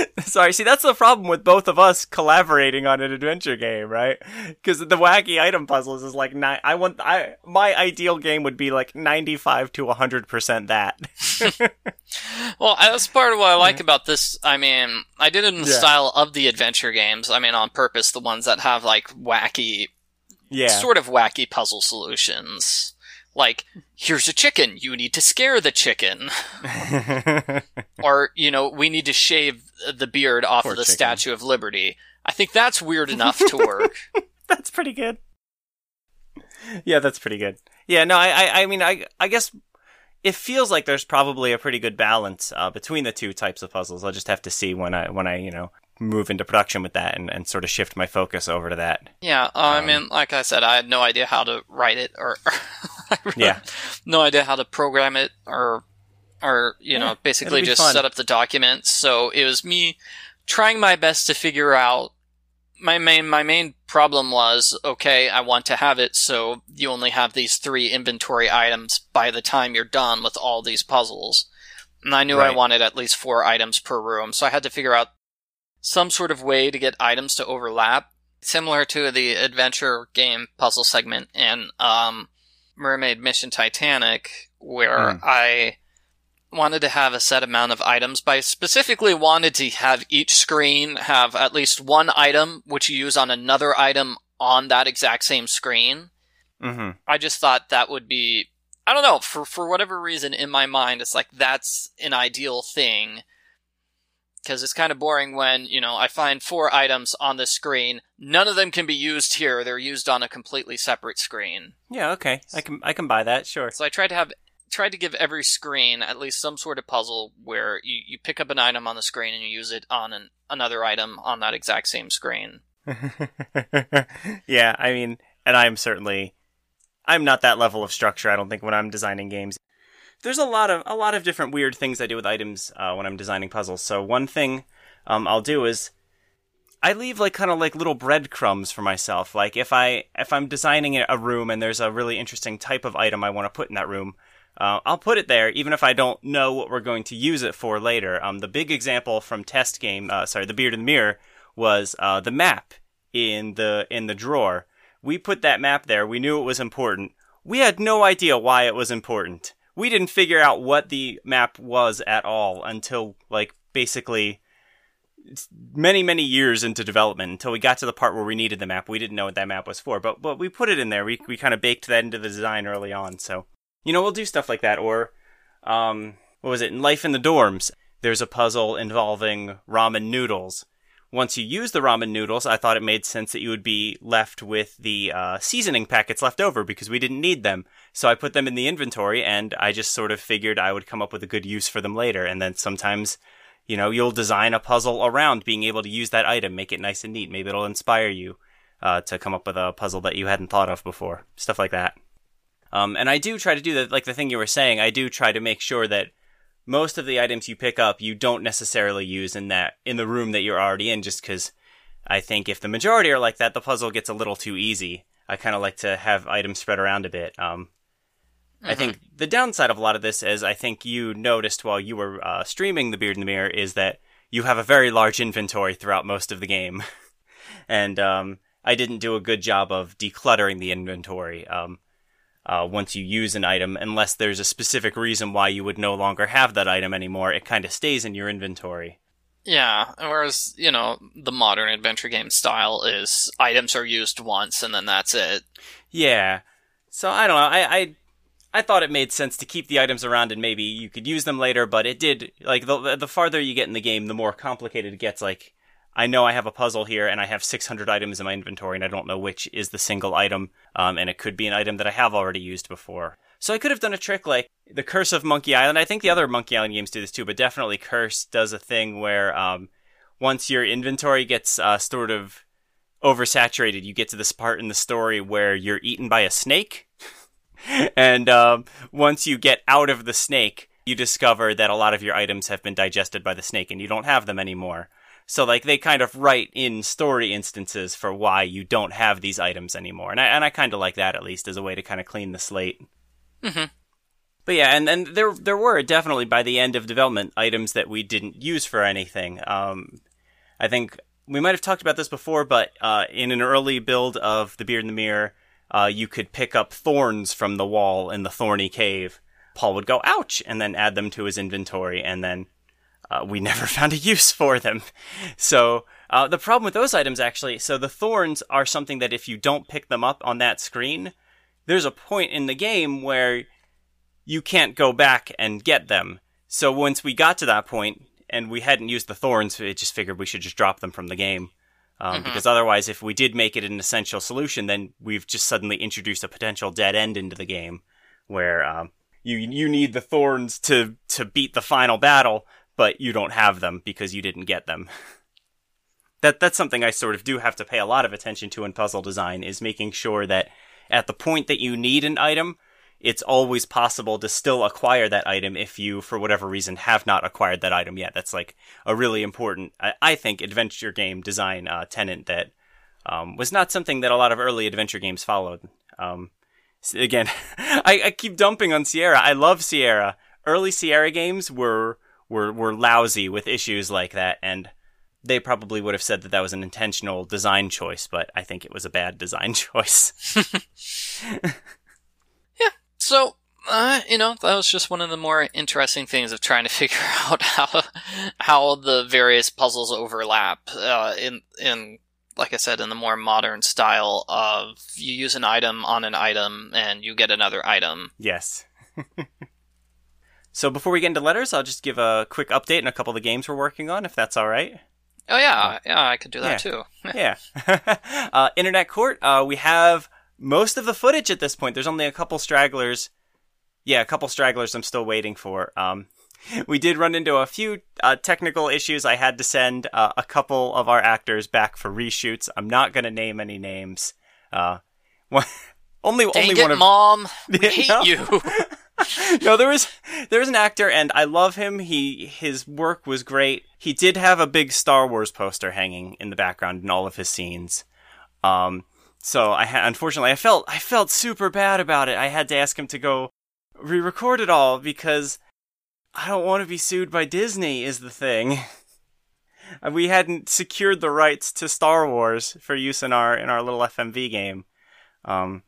Speaker 1: Sorry, see that's the problem with both of us collaborating on an adventure game, right? Because the wacky item puzzles is like ni- I want I my ideal game would be like ninety five to hundred percent that.
Speaker 2: Well, that's part of what I like about this. I mean, I did it in the
Speaker 1: Yeah.
Speaker 2: style of the adventure games. I mean, on purpose, the ones that have like wacky,
Speaker 1: yeah,
Speaker 2: sort of wacky puzzle solutions. Like, here's a chicken. You need to scare the chicken. or you know, we need to shave the beard off
Speaker 1: Poor
Speaker 2: of the
Speaker 1: chicken.
Speaker 2: Statue of Liberty. I think that's weird enough to work.
Speaker 1: that's pretty good. Yeah, that's pretty good. Yeah, no, I, I, I mean, I, I guess it feels like there's probably a pretty good balance uh, between the two types of puzzles. I'll just have to see when I, when I, you know, move into production with that and, and sort of shift my focus over to that.
Speaker 2: Yeah, uh, I
Speaker 1: Um,
Speaker 2: mean, like I said, I had no idea how to write it, or really
Speaker 1: Yeah.
Speaker 2: no idea how to program it, or or you
Speaker 1: Yeah,
Speaker 2: know, basically just
Speaker 1: fun.
Speaker 2: set up the documents. So it was me trying my best to figure out. My main my main problem was okay. I want to have it so you only have these three inventory items by the time you're done with all these puzzles, and I knew I wanted at least four items per room. So I had to figure out some sort of way to get items to overlap similar to the adventure game puzzle segment in um, Mermaid Mission Titanic, where
Speaker 1: Hmm.
Speaker 2: I wanted to have a set amount of items, but I specifically wanted to have each screen have at least one item which you use on another item on that exact same screen.
Speaker 1: Mm-hmm.
Speaker 2: I just thought that would be I don't know, for for whatever reason in my mind it's like that's an ideal thing. Cuz it's kind of boring when, you know, I find four items on the screen, none of them can be used here, they're used on a completely separate screen.
Speaker 1: Yeah, okay. I can, I can buy that. Sure.
Speaker 2: So I tried to have tried to give every screen at least some sort of puzzle where you, you pick up an item on the screen and you use it on an, another item on that exact same screen.
Speaker 1: yeah, I mean, and I'm certainly I'm not that level of structure. I don't think when I'm designing games. There's a lot of a lot of different weird things I do with items uh, when I'm designing puzzles. So one thing um, I'll do is I leave like kind of like little breadcrumbs for myself. Like if I if I'm designing a room and there's a really interesting type of item I want to put in that room, uh, I'll put it there even if I don't know what we're going to use it for later. Um, the big example from test game, uh, sorry, the Beard in the Mirror was uh, the map in the in the drawer. We put that map there. We knew it was important. We had no idea why it was important. We didn't figure out what the map was at all until like basically many many years into development until we got to the part where we needed the map. We didn't know what that map was for, but but we put it in there. We we kind of baked that into the design early on. So you know we'll do stuff like that. Or um, what was it? In Life in the Dorms, there's a puzzle involving ramen noodles. Once you use the ramen noodles, I thought it made sense that you would be left with the uh, seasoning packets left over because we didn't need them. So I put them in the inventory, and I just sort of figured I would come up with a good use for them later. And then sometimes you know, you'll design a puzzle around being able to use that item, make it nice and neat. Maybe it'll inspire you uh, to come up with a puzzle that you hadn't thought of before. Stuff like that. Um, and I do try to do that, like the thing you were saying. I do try to make sure that most of the items you pick up, you don't necessarily use in that in the room that you're already in, just because I think if the majority are like that, the puzzle gets a little too easy. I kind of like to have items spread around a bit. Um, I think the downside of a lot of this, is I think you noticed while you were uh, streaming The Beard in the Mirror, is that you have a very large inventory throughout most of the game. and um, I didn't do a good job of decluttering the inventory um, uh, once you use an item, unless there's a specific reason why you would no longer have that item anymore. It kind of stays in your inventory.
Speaker 2: Yeah, whereas, you know, the modern adventure game style is items are used once and then that's it.
Speaker 1: Yeah. So I don't know. I, I I thought it made sense to keep the items around and maybe you could use them later, but it did like the the farther you get in the game, the more complicated it gets. Like I know I have a puzzle here and I have 600 items in my inventory and I don't know which is the single item, um, and it could be an item that I have already used before. So I could have done a trick like the Curse of Monkey Island. I think the other Monkey Island games do this too, but definitely Curse does a thing where um, once your inventory gets uh, sort of oversaturated, you get to this part in the story where you're eaten by a snake. and um, once you get out of the snake, you discover that a lot of your items have been digested by the snake and you don't have them anymore. So like they kind of write in story instances for why you don't have these items anymore. And I and I kind of like that at least as a way to kind of clean the slate.
Speaker 2: Mhm.
Speaker 1: But yeah, and, and there there were definitely by the end of development items that we didn't use for anything. Um, I think we might have talked about this before, but uh, in an early build of the Beard in the Mirror, uh, you could pick up thorns from the wall in the thorny cave. Paul would go, ouch, and then add them to his inventory, and then uh, we never found a use for them. So uh, the problem with those items, actually, so the thorns are something that if you don't pick them up on that screen, there's a point in the game where you can't go back and get them. so once we got to that point and we hadn't used the thorns, it just figured we should just drop them from the game. Um,
Speaker 2: Mhm.
Speaker 1: Because otherwise, if we did make it an essential solution, then we've just suddenly introduced a potential dead end into the game, where um, you you need the thorns to to beat the final battle, but you don't have them because you didn't get them. that that's something I sort of do have to pay a lot of attention to in puzzle design is making sure that at the point that you need an item, it's always possible to still acquire that item if you, for whatever reason, have not acquired that item yet. That's like a really important, I, I think, adventure game design uh, tenet that um, was not something that a lot of early adventure games followed. Um, again, I, I keep dumping on Sierra. I love Sierra. Early Sierra games were were were lousy with issues like that, and they probably would have said that that was an intentional design choice, but I think it was a bad design choice. Yeah.
Speaker 2: So, uh, you know, that was just one of the more interesting things of trying to figure out how how the various puzzles overlap uh, in in like I said in the more modern style of you use an item on an item and you get another item.
Speaker 1: Yes. So before we get into letters, I'll just give a quick update on a couple of the games we're working on, if that's all right.
Speaker 2: Oh yeah, yeah, I could do that too.
Speaker 1: Yeah. uh, Internet Court, uh, we have most of the footage at this point. There's only a couple stragglers. Yeah, a couple stragglers I'm still waiting for. Um, we did run into a few uh, technical issues. I had to send uh, a couple of our actors back for reshoots. I'm not going to name any names. Uh, one, only
Speaker 2: Dang
Speaker 1: only
Speaker 2: it,
Speaker 1: one of
Speaker 2: mom! We hate
Speaker 1: No.
Speaker 2: you.
Speaker 1: no, there was there was an actor, and I love him. He his work was great. He did have a big Star Wars poster hanging in the background in all of his scenes. Um, so I ha- unfortunately I felt I felt super bad about it. I had to ask him to go re-record it all because I don't want to be sued by Disney. Is the thing. We hadn't secured the rights to Star Wars for use in our in our little FMV game. Um,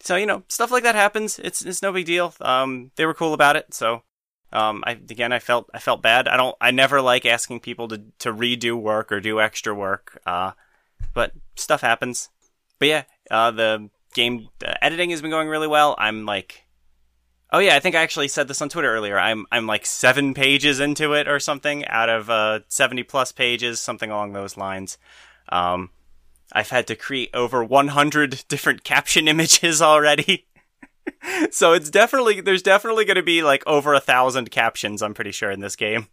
Speaker 1: so you know stuff like that happens. It's it's no big deal. Um they were cool about it. So um i again i felt i felt bad. I don't i never like asking people to to redo work or do extra work uh but stuff happens. But yeah uh the game editing has been going really well. I'm like oh yeah i think i actually said this on twitter earlier. I'm i'm like seven pages into it or something out of uh 70 plus pages something along those lines. Um I've had to create over 100 different caption images already. so it's definitely, there's definitely going to be like over a thousand captions, I'm pretty sure, in this game.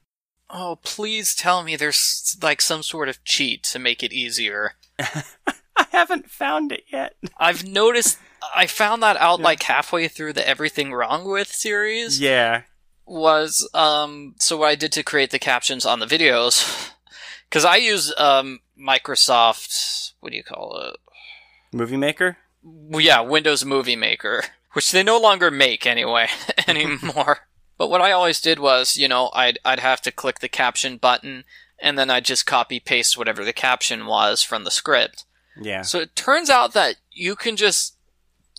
Speaker 2: oh, please tell me there's like some sort of cheat to make it easier.
Speaker 1: I haven't found it yet.
Speaker 2: I've noticed. I found that out like halfway through the Everything Wrong With series.
Speaker 1: Yeah.
Speaker 2: was um so what I did to create the captions on the videos because I use um Microsoft what do you call it
Speaker 1: Movie Maker?
Speaker 2: yeah Windows Movie Maker which they no longer make anyway anymore but what I always did was you know I'd I'd have to click the caption button and then I'd just copy paste whatever the caption was from the script
Speaker 1: Yeah.
Speaker 2: so it turns out that you can just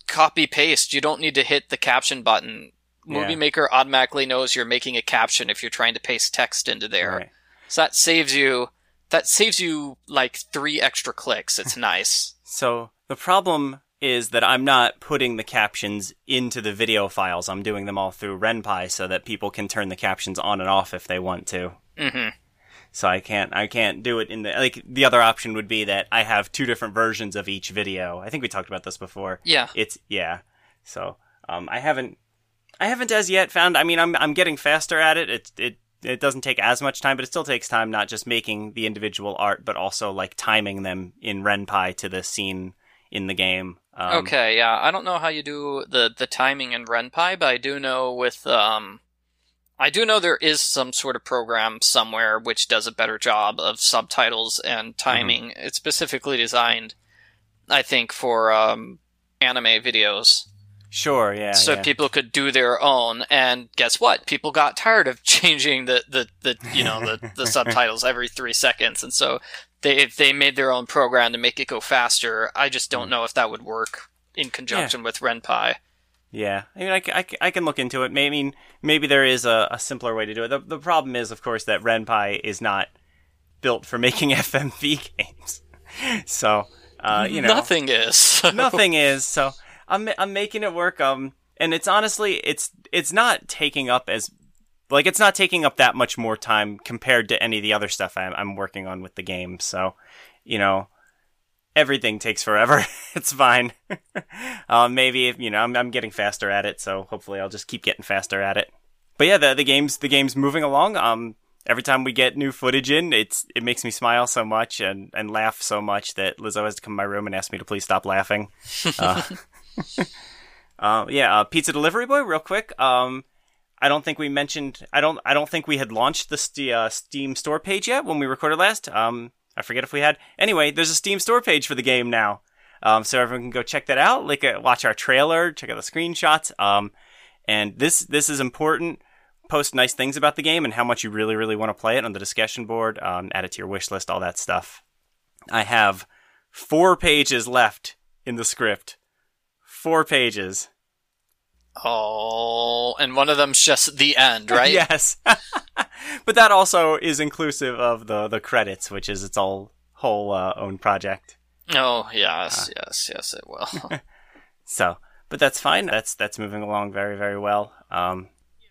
Speaker 2: copy paste. You don't need to hit the caption button. Movie
Speaker 1: Yeah.
Speaker 2: Maker automatically knows you're making a caption if you're trying to paste text into there.
Speaker 1: Right.
Speaker 2: So that saves you that saves you like 3 extra clicks. It's nice.
Speaker 1: So the problem is that I'm not putting the captions into the video files. I'm doing them all through Ren'Py so that people can turn the captions on and off if they want to.
Speaker 2: mhm.
Speaker 1: So I can't I can't do it in the like the other option would be that I have two different versions of each video. I think we talked about this before.
Speaker 2: Yeah.
Speaker 1: It's yeah. So um I haven't I haven't as yet found I mean I'm I'm getting faster at it. It it it doesn't take as much time, but it still takes time not just making the individual art, but also like timing them in Ren'Py to the scene in the game. Um,
Speaker 2: okay, yeah. I don't know how you do the the timing in Ren'Py, but I do know with um I do know there is some sort of program somewhere which does a better job of subtitles and timing. It's specifically designed, I think, for um, anime videos,
Speaker 1: Sure, yeah.
Speaker 2: so
Speaker 1: yeah.
Speaker 2: people could do their own. And guess what? People got tired of changing the the, the you know the, the subtitles every three seconds, and so they if they made their own program to make it go faster. I just
Speaker 1: Hmm.
Speaker 2: don't know if that would work in conjunction with Ren'Py.
Speaker 1: Yeah, I mean, I, I, I can look into it. Maybe, I mean, maybe there is a, a simpler way to do it. The, the problem is, of course, that Ren'Py is not built for making FMV games. So, uh, you know,
Speaker 2: Nothing is.
Speaker 1: nothing is. So I'm I'm making it work. Um, and it's honestly, it's it's not taking up as like it's not taking up that much more time compared to any of the other stuff I'm, I'm working on with the game. So, you know, everything takes forever. it's fine. uh, maybe you know I'm, I'm getting faster at it, so hopefully I'll just keep getting faster at it. But yeah, the the game's the game's moving along. Um, every time we get new footage in, it's it makes me smile so much and and laugh so much that Lizzo has to come to my room and ask me to please stop laughing. Uh, uh, yeah, uh, pizza delivery boy, real quick. Um, I don't think we mentioned. I don't. I don't think we had launched the st- uh, Steam store page yet when we recorded last. Um, I forget if we had. Anyway, there's a Steam store page for the game now. Um, so everyone can go check that out. Like, uh, watch our trailer, check out the screenshots. Um, and this this is important. Post nice things about the game and how much you really really want to play it on the discussion board. Um, add it to your wish list, all that stuff. I have four pages left in the script. Four pages.
Speaker 2: Oh, and one of them's just the end, right?
Speaker 1: yes. but that also is inclusive of the the credits, which is its all whole uh, own project.
Speaker 2: Oh, yes, uh, yes, yes, it will.
Speaker 1: so, but that's fine. That's that's moving along very very well. Um,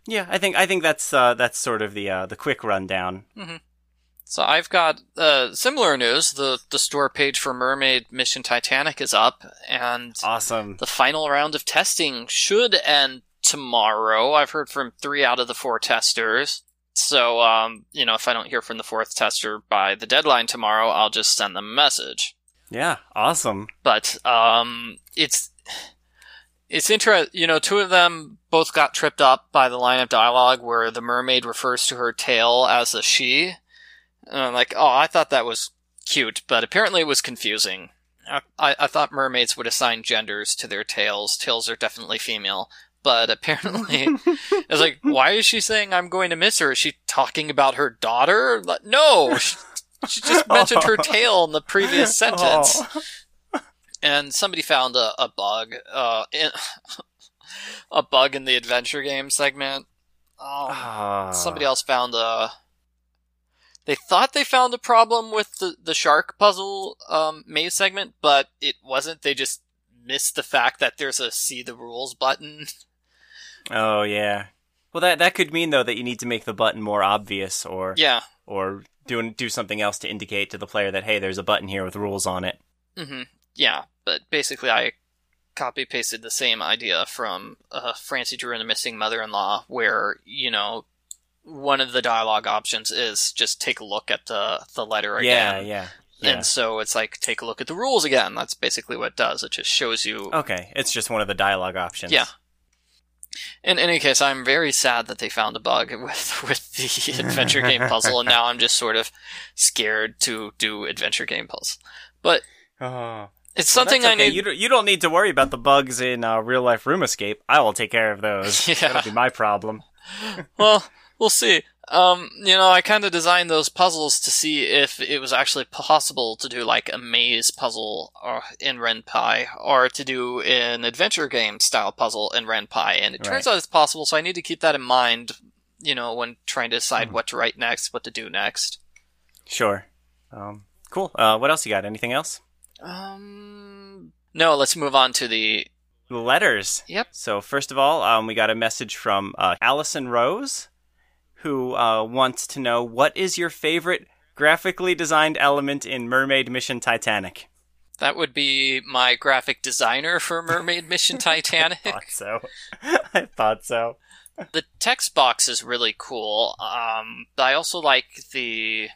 Speaker 1: yeah, I think I think that's uh, that's sort of the uh, the quick rundown.
Speaker 2: Mm-hmm. So I've got uh, similar news. The the store page for Mermaid Mission Titanic is up, and
Speaker 1: awesome.
Speaker 2: The final round of testing should end tomorrow. I've heard from three out of the four testers. So, um, you know, if I don't hear from the fourth tester by the deadline tomorrow, I'll just send them a message.
Speaker 1: Yeah, awesome.
Speaker 2: But um, it's it's interesting. You know, two of them both got tripped up by the line of dialogue where the mermaid refers to her tail as a she and I'm like, oh, I thought that was cute, but apparently it was confusing. I, I thought mermaids would assign genders to their tails. Tails are definitely female. But apparently, I was like, why is she saying I'm going to miss her? Is she talking about her daughter? No! She, she just mentioned her tail in the previous sentence. Oh. And somebody found a, a bug, uh, in, a bug in the adventure game segment. Um, uh. Somebody else found a they thought they found a problem with the, the shark puzzle um, maze segment, but it wasn't. They just missed the fact that there's a see the rules button.
Speaker 1: Oh yeah. Well, that that could mean though that you need to make the button more obvious, or
Speaker 2: yeah,
Speaker 1: or do do something else to indicate to the player that hey, there's a button here with rules on it.
Speaker 2: Mm-hmm. Yeah, but basically, I copy pasted the same idea from uh, Francie Drew and the Missing Mother-in-Law, where you know one of the dialogue options is just take a look at the the letter
Speaker 1: again. Yeah, yeah. Yeah.
Speaker 2: And so it's like take a look at the rules again. That's basically what it does. It just shows you.
Speaker 1: Okay, it's just one of the dialogue options.
Speaker 2: Yeah. In any case, I'm very sad that they found a bug with with the adventure game puzzle, and now I'm just sort of scared to do adventure game puzzles. But oh. it's something
Speaker 1: well,
Speaker 2: okay. I
Speaker 1: need. You don't, you don't need to worry about the bugs in uh, real life Room Escape. I will take care of those. Yeah. That'll be my problem.
Speaker 2: well, we'll see. Um, you know, I kind of designed those puzzles to see if it was actually possible to do like a maze puzzle or, uh, in Ren'Py or to do an adventure game style puzzle in Ren'Py, and it right. turns out it's possible. So I need to keep that in mind. You know, when trying to decide mm. what to write next, what to do next.
Speaker 1: Sure. Um, cool. Uh, what else you got? Anything else?
Speaker 2: Um, no. Let's move on to the
Speaker 1: letters.
Speaker 2: Yep.
Speaker 1: So first of all, um, we got a message from uh, Allison Rose who uh, wants to know what is your favorite graphically designed element in Mermaid Mission Titanic?
Speaker 2: That would be my graphic designer for Mermaid Mission Titanic.
Speaker 1: I thought so. I thought so.
Speaker 2: The text box is really cool. Um, but I also like the.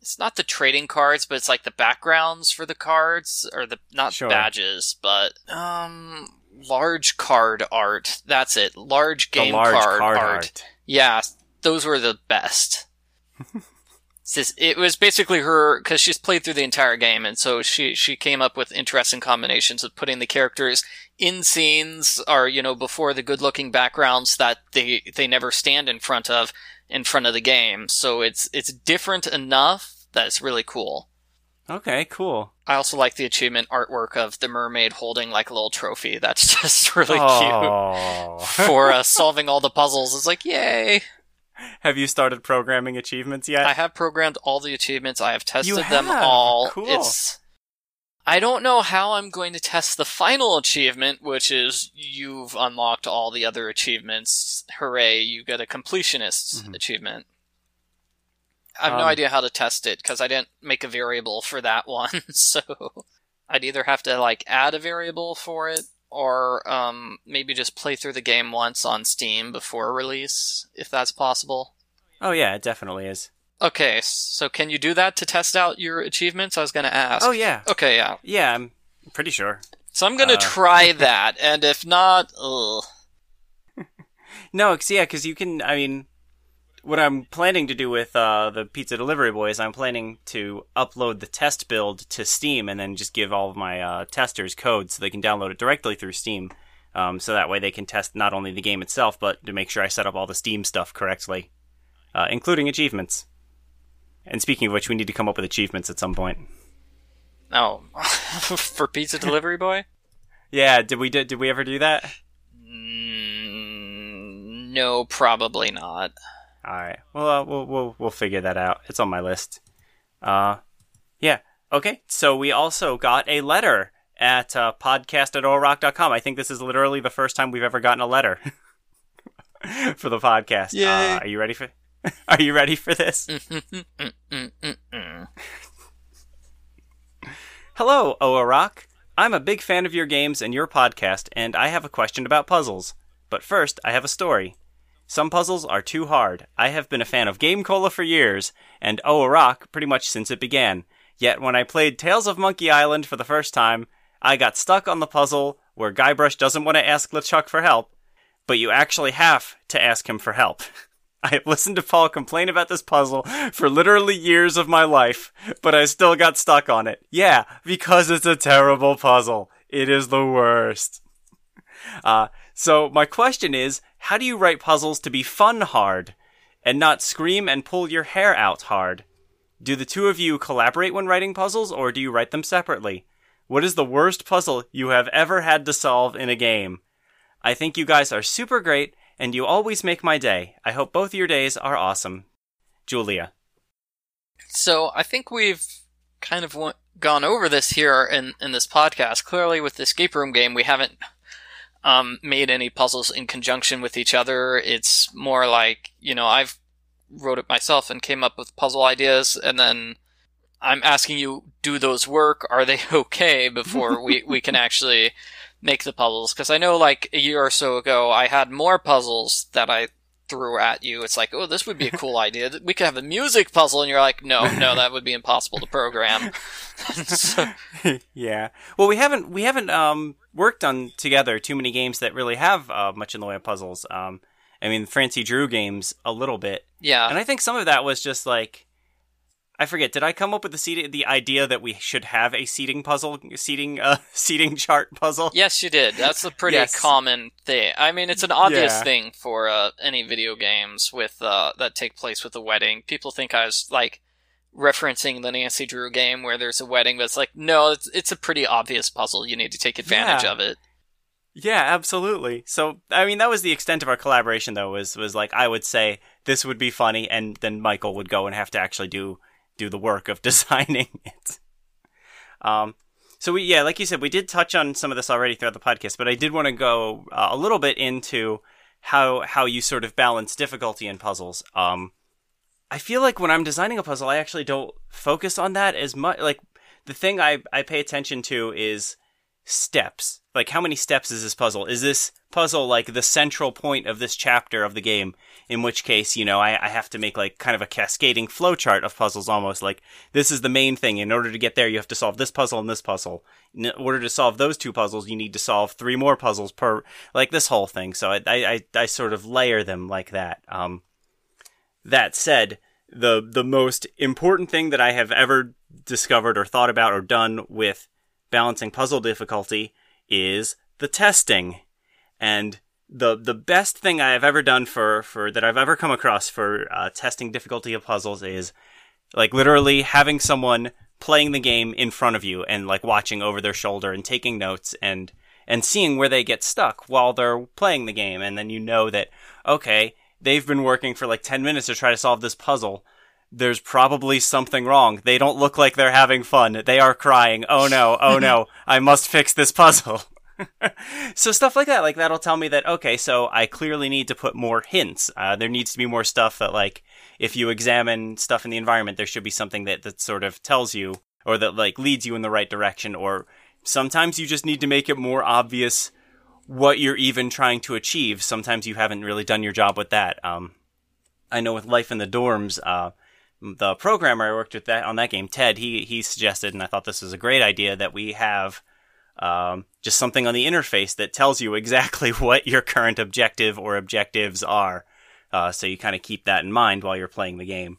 Speaker 2: It's not the trading cards, but it's like the backgrounds for the cards, or the not sure. badges, but um, large card art. That's it. Large game large card, card art. art. Yeah, those were the best. it was basically her because she's played through the entire game, and so she she came up with interesting combinations of putting the characters in scenes or you know before the good looking backgrounds that they they never stand in front of in front of the game. So it's it's different enough that it's really cool.
Speaker 1: Okay, cool.
Speaker 2: I also like the achievement artwork of the mermaid holding like a little trophy. That's just really oh. cute for uh, solving all the puzzles. It's like, yay!
Speaker 1: Have you started programming achievements yet?
Speaker 2: I have programmed all the achievements. I have tested have? them all.
Speaker 1: Cool.
Speaker 2: It's I don't know how I'm going to test the final achievement, which is you've unlocked all the other achievements. Hooray, you get a completionist
Speaker 1: Mhm.
Speaker 2: achievement. I have no
Speaker 1: Um,
Speaker 2: idea how to test it because I didn't make a variable for that one. so I'd either have to like add a variable for it or um, maybe just play through the game once on Steam before release, if that's possible.
Speaker 1: Oh yeah, it definitely is.
Speaker 2: Okay, so can you do that to test out your achievements? I was going to ask.
Speaker 1: Oh yeah,
Speaker 2: Okay, yeah.
Speaker 1: yeah. I'm pretty sure.
Speaker 2: So I'm going to
Speaker 1: Uh.
Speaker 2: try that, and if not, ugh.
Speaker 1: No, cause, yeah, because you can. I mean, what I'm planning to do with uh, the pizza delivery boys, I'm planning to upload the test build to Steam and then just give all of my uh, testers code so they can download it directly through Steam. Um, so that way they can test not only the game itself, but to make sure I set up all the Steam stuff correctly, uh, including achievements. And speaking of which, we need to come up with achievements at some point.
Speaker 2: Oh, For Pizza Delivery Boy?
Speaker 1: Yeah, did we did, did we ever do that?
Speaker 2: Mm, no, probably not.
Speaker 1: All right. Well, uh, we'll we'll we'll figure that out. It's on my list. Uh, yeah. Okay. So we also got a letter at uh, podcast at allrock.com. I think this is literally the first time we've ever gotten a letter for the podcast.
Speaker 2: Yeah.
Speaker 1: Uh, are you ready for? Are you ready for this? Hello, Oa Rock. I'm a big fan of your games and your podcast, and I have a question about puzzles. But first, I have a story. Some puzzles are too hard. I have been a fan of GameCola for years, and Oa Rock pretty much since it began. Yet when I played Tales of Monkey Island for the first time, I got stuck on the puzzle where Guybrush doesn't want to ask LeChuck for help, but you actually have to ask him for help. I have listened to Paul complain about this puzzle for literally years of my life, but I still got stuck on it. Yeah, because it's a terrible puzzle. It is the worst. Uh, so my question is, how do you write puzzles to be fun hard and not scream and pull your hair out hard? Do the two of you collaborate when writing puzzles or do you write them separately? What is the worst puzzle you have ever had to solve in a game? I think you guys are super great and you always make my day. I hope both your days are awesome. Julia.
Speaker 2: So I think we've kind of gone over this here in, in this podcast. Clearly, with the escape room game, we haven't um, made any puzzles in conjunction with each other. It's more like, you know, I've wrote it myself and came up with puzzle ideas, and then I'm asking you, do those work? Are they okay before we, we can actually make the puzzles? Because I know, like, a year or so ago, I had more puzzles that I threw at you. It's like, oh, this would be a cool idea. We could have a music puzzle, and you're like, no, no, that would be impossible to program. So-
Speaker 1: yeah. Well, we haven't we haven't um worked on together too many games that really have uh, much in the way of puzzles. Um, I mean, Francie Drew games a little bit,
Speaker 2: yeah,
Speaker 1: and I think some of that was just like I forget. Did I come up with the seating, the idea that we should have a seating puzzle, seating uh seating chart puzzle?
Speaker 2: yes, you did. That's a pretty
Speaker 1: Yes.
Speaker 2: common thing. I mean, it's an obvious
Speaker 1: Yeah.
Speaker 2: thing for uh, any video games with uh, that take place with a wedding. People think I was like referencing the Nancy Drew game where there's a wedding, but it's like, no, it's it's a pretty obvious puzzle. You need to take advantage
Speaker 1: Yeah.
Speaker 2: of it.
Speaker 1: Yeah, absolutely. So, I mean, that was the extent of our collaboration, though. Was was like I would say this would be funny, and then Michael would go and have to actually do do the work of designing it. Um. So we, yeah, like you said, we did touch on some of this already throughout the podcast, but I did want to go uh, a little bit into how how you sort of balance difficulty in puzzles. Um, I feel like when I'm designing a puzzle, I actually don't focus on that as much. Like the thing I I pay attention to is steps. Like, how many steps is this puzzle? Is this puzzle like the central point of this chapter of the game? In which case, you know, I, I have to make like kind of a cascading flowchart of puzzles almost. Like, this is the main thing. In order to get there, you have to solve this puzzle and this puzzle. In order to solve those two puzzles, you need to solve three more puzzles per, like this whole thing. So I, I, I, sort of layer them like that. Um, that said, the the most important thing that I have ever discovered or thought about or done with balancing puzzle difficulty is the testing. And the the best thing I have ever done for for that I've ever come across for uh, testing difficulty of puzzles is like literally having someone playing the game in front of you and like watching over their shoulder and taking notes and and seeing where they get stuck while they're playing the game and then you know that okay they've been working for like 10 minutes to try to solve this puzzle there's probably something wrong. They don't look like they're having fun. They are crying. Oh no, oh no, I must fix this puzzle. so stuff like that, like that'll tell me that okay, so I clearly need to put more hints. Uh, there needs to be more stuff that like if you examine stuff in the environment, there should be something that that sort of tells you or that like leads you in the right direction. Or sometimes you just need to make it more obvious what you're even trying to achieve. Sometimes you haven't really done your job with that. Um, I know with Life in the Dorms, uh, the programmer I worked with that on that game, Ted, he he suggested, and I thought this was a great idea that we have um, just something on the interface that tells you exactly what your current objective or objectives are. Uh, so you kind of keep that in mind while you're playing the game.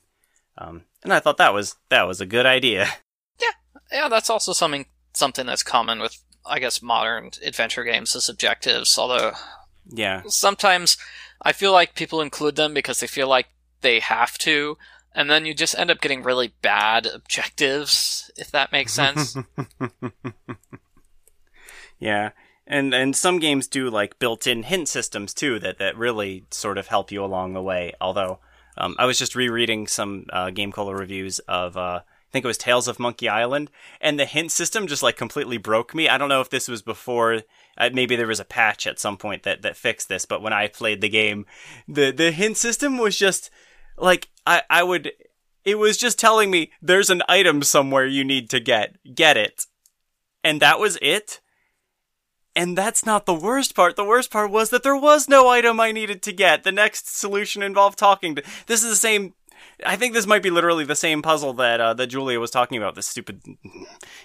Speaker 1: Um, and I thought that was that was a good idea.
Speaker 2: Yeah, yeah, that's also something something that's common with I guess modern adventure games as objectives. Although,
Speaker 1: yeah,
Speaker 2: sometimes I feel like people include them because they feel like they have to, and then you just end up getting really bad objectives. If that makes sense.
Speaker 1: Yeah. And and some games do like built-in hint systems too that that really sort of help you along the way. Although um, I was just rereading some uh, GameCola reviews of uh, I think it was Tales of Monkey Island, and the hint system just like completely broke me. I don't know if this was before. Uh, maybe there was a patch at some point that that fixed this, but when I played the game, the the hint system was just like I I would. It was just telling me there's an item somewhere you need to get. Get it. And that was it and that's not the worst part. The worst part was that there was no item I needed to get. The next solution involved talking to. This is the same. I think this might be literally the same puzzle that uh, that Julia was talking about. This stupid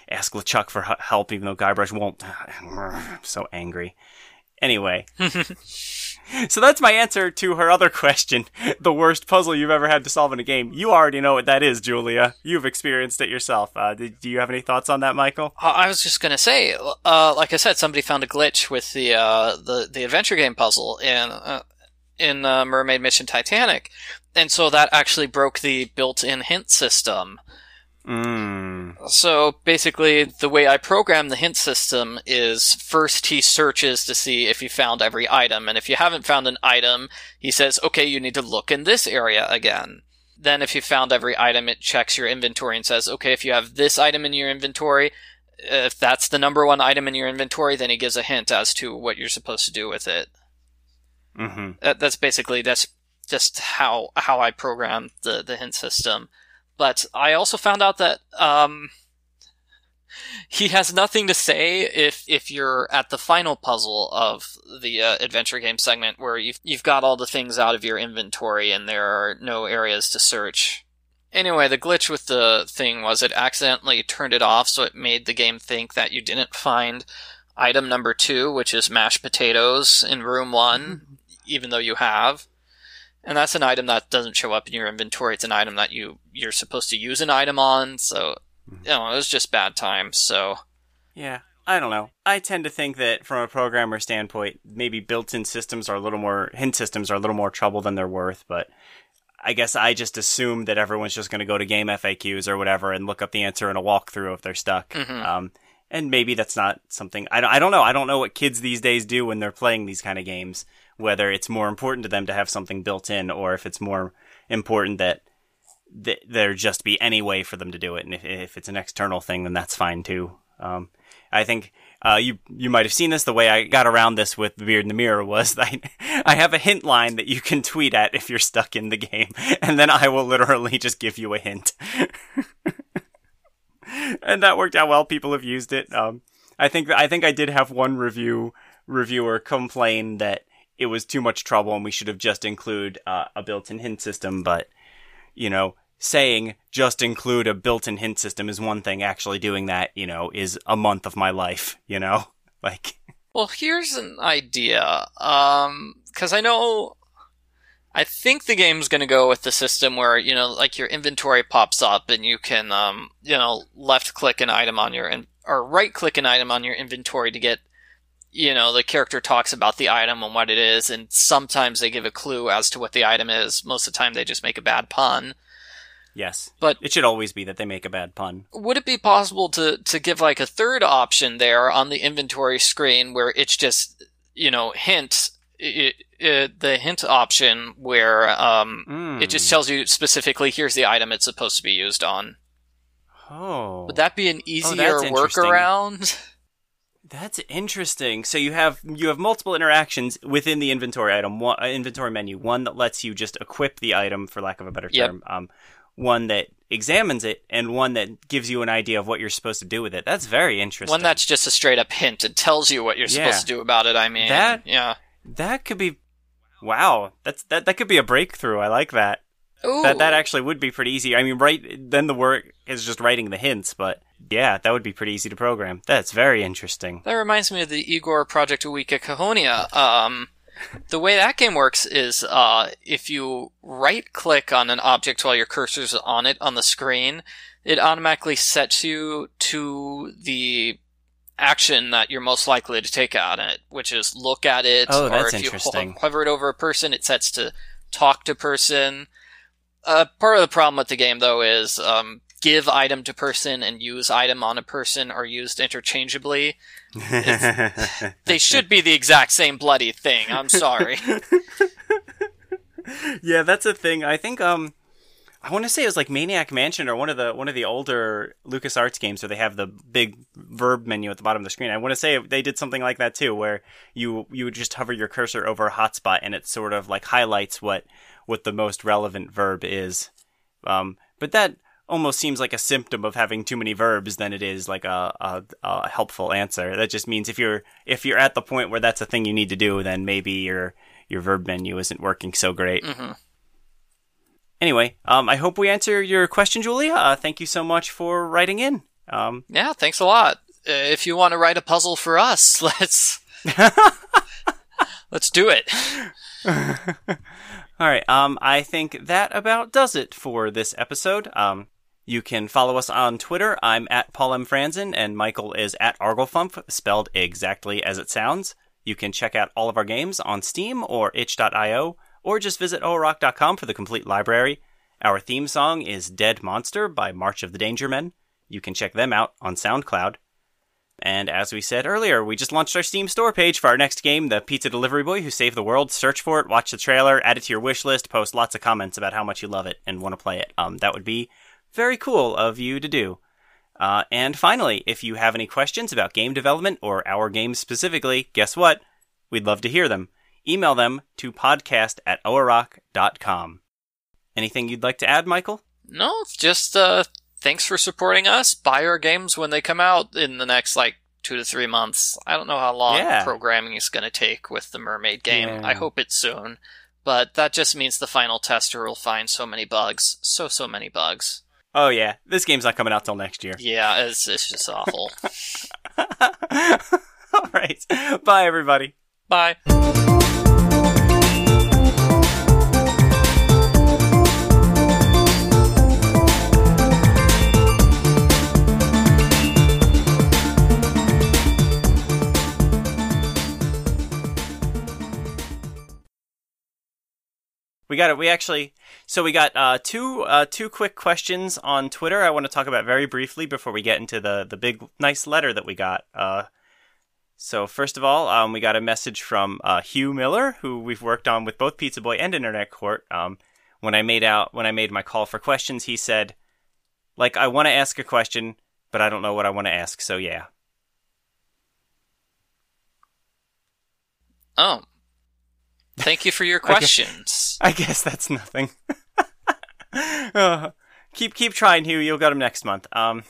Speaker 1: ask LeChuck for help, even though Guybrush won't. I'm so angry. Anyway. so that's my answer to her other question. The worst puzzle you've ever had to solve in a game. You already know what that is, Julia. You've experienced it yourself. Uh, do, do you have any thoughts on that, Michael?
Speaker 2: Uh, I was just gonna say, uh, like I said, somebody found a glitch with the uh, the the adventure game puzzle in uh, in uh, Mermaid Mission Titanic, and so that actually broke the built-in hint system.
Speaker 1: Mm.
Speaker 2: So basically, the way I program the hint system is first he searches to see if you found every item, and if you haven't found an item, he says, okay, you need to look in this area again. Then, if you found every item, it checks your inventory and says, okay, if you have this item in your inventory, if that's the number one item in your inventory, then he gives a hint as to what you're supposed to do with it.
Speaker 1: Mm-hmm.
Speaker 2: That, that's basically that's just how how I program the the hint system. But I also found out that um, he has nothing to say if if you're at the final puzzle of the uh, adventure game segment where you've you've got all the things out of your inventory and there are no areas to search. Anyway, the glitch with the thing was it accidentally turned it off, so it made the game think that you didn't find item number two, which is mashed potatoes in room one, even though you have and that's an item that doesn't show up in your inventory. It's an item that you you're supposed to use an item on. So, you know, it was just bad times. So,
Speaker 1: yeah, I don't know. I tend to think that from a programmer standpoint, maybe built-in systems are a little more hint systems are a little more trouble than they're worth. But I guess I just assume that everyone's just going to go to GameFAQs or whatever and look up the answer in a walkthrough if they're stuck.
Speaker 2: Mhm.
Speaker 1: Um, and maybe that's not something I don't, I don't know. I don't know what kids these days do when they're playing these kind of games. Whether it's more important to them to have something built in, or if it's more important that th- there just be any way for them to do it. And if, if it's an external thing, then that's fine too. Um, I think uh, you you might have seen this. The way I got around this with the Beard in the Mirror was I I have a hint line that you can tweet at if you're stuck in the game, and then I will literally just give you a hint. and that worked out well. People have used it. Um, I think I think I did have one review reviewer complain that it was too much trouble and we should have just include uh, a built-in hint system. But you know, saying just include a built-in hint system is one thing. Actually doing that, you know, is a month of my life. You know, like
Speaker 2: well, here's an idea. Um, because I know. I think the game's going to go with the system where, you know, like your inventory pops up and you can, um, you know, left click an item on your, in- or right click an item on your inventory to get you know, the character talks about the item and what it is, and sometimes they give a clue as to what the item is. Most of the time, they just make a bad pun.
Speaker 1: yes,
Speaker 2: But
Speaker 1: it should always be that they make a bad pun.
Speaker 2: would it be possible to, to give like a third option there on the inventory screen where it's just, you know, hint, it, it, the hint option where um,
Speaker 1: Mm.
Speaker 2: it just tells you specifically here's the item it's supposed to be used on.
Speaker 1: Oh,
Speaker 2: Would that be an easier
Speaker 1: that's interesting.
Speaker 2: workaround?
Speaker 1: That's interesting. So you have you have multiple interactions within the inventory item, one, uh, inventory menu. One that lets you just equip the item, for lack of a better
Speaker 2: Yep.
Speaker 1: term. Um, one that examines it, and one that gives you an idea of what you're supposed to do with it. That's very interesting.
Speaker 2: One that's just a straight up hint. It tells you what you're
Speaker 1: Yeah.
Speaker 2: supposed to do about it. I mean,
Speaker 1: That-
Speaker 2: yeah.
Speaker 1: that could be. Wow, that's that. That could be a breakthrough. I like that.
Speaker 2: Ooh.
Speaker 1: That that actually would be pretty easy. I mean, right then the work is just writing the hints, but yeah, that would be pretty easy to program. That's very interesting.
Speaker 2: That reminds me of the Igor Project Uikokahonia. Um, the way that game works is uh, if you right click on an object while your cursor's on it on the screen, it automatically sets you to the action that you're most likely to take on it, which is look at it,
Speaker 1: Oh,
Speaker 2: or if you ho- hover it over a person, it sets to talk to person. Uh, part of the problem with the game, though, is um, give item to person and use item on a person are used interchangeably. They should be the exact same bloody thing. I'm sorry.
Speaker 1: yeah, that's a thing. I think um I want to say it was like Maniac Mansion or one of the one of the older LucasArts games where they have the big verb menu at the bottom of the screen. I want to say they did something like that too where you you would just hover your cursor over a hotspot and it sort of like highlights what what the most relevant verb is. Um but that almost seems like a symptom of having too many verbs than it is like a, a, a helpful answer. That just means if you're if you're at the point where that's a thing you need to do, then maybe your your verb menu isn't working so great.
Speaker 2: hmm
Speaker 1: Anyway, um, I hope we answer your question, Julia. Uh, thank you so much for writing in. Um,
Speaker 2: Yeah, thanks a lot. Uh, if you want to write a puzzle for us, let's let's do it.
Speaker 1: all right. Um, I think that about does it for this episode. Um, you can follow us on Twitter. I'm at Paul M. Franzen, and Michael is at Arglefump, spelled exactly as it sounds. You can check out all of our games on Steam or itch.io, or just visit orock.com for the complete library. Our theme song is Dead Monster by March of the Danger Men. You can check them out on SoundCloud. And as we said earlier, we just launched our Steam store page for our next game, The Pizza Delivery Boy Who Saved the World. Search for it, watch the trailer, add it to your wish list, post lots of comments about how much you love it and want to play it. Um, that would be very cool of you to do. Uh, and finally, if you have any questions about game development or our games specifically, guess what? We'd love to hear them. Email them to podcast at oarock.com. Anything you'd like to add, Michael?
Speaker 2: No, just uh, thanks for supporting us. Buy our games when they come out in the next like two to three months. I don't know how long
Speaker 1: Yeah.
Speaker 2: programming is going to take with the Mermaid game.
Speaker 1: Yeah.
Speaker 2: I hope it's soon. But that just means the final tester will find so many bugs. So, so many bugs.
Speaker 1: Oh, yeah. This game's not coming out till next year.
Speaker 2: Yeah, it's, it's just awful.
Speaker 1: All right. Bye, everybody.
Speaker 2: Bye.
Speaker 1: We got it. We actually, so we got uh, two uh, two quick questions on Twitter. I want to talk about very briefly before we get into the the big nice letter that we got. Uh, so first of all, um, we got a message from uh, Hugh Miller, who we've worked on with both Pizza Boy and Internet Court. Um, when I made out when I made my call for questions, he said, "Like I want to ask a question, but I don't know what I want to ask." So yeah,
Speaker 2: Oh. Thank you for your
Speaker 1: I guess-
Speaker 2: questions.
Speaker 1: I guess that's nothing. Keep keep trying, Hugh. You'll get him next month. Um.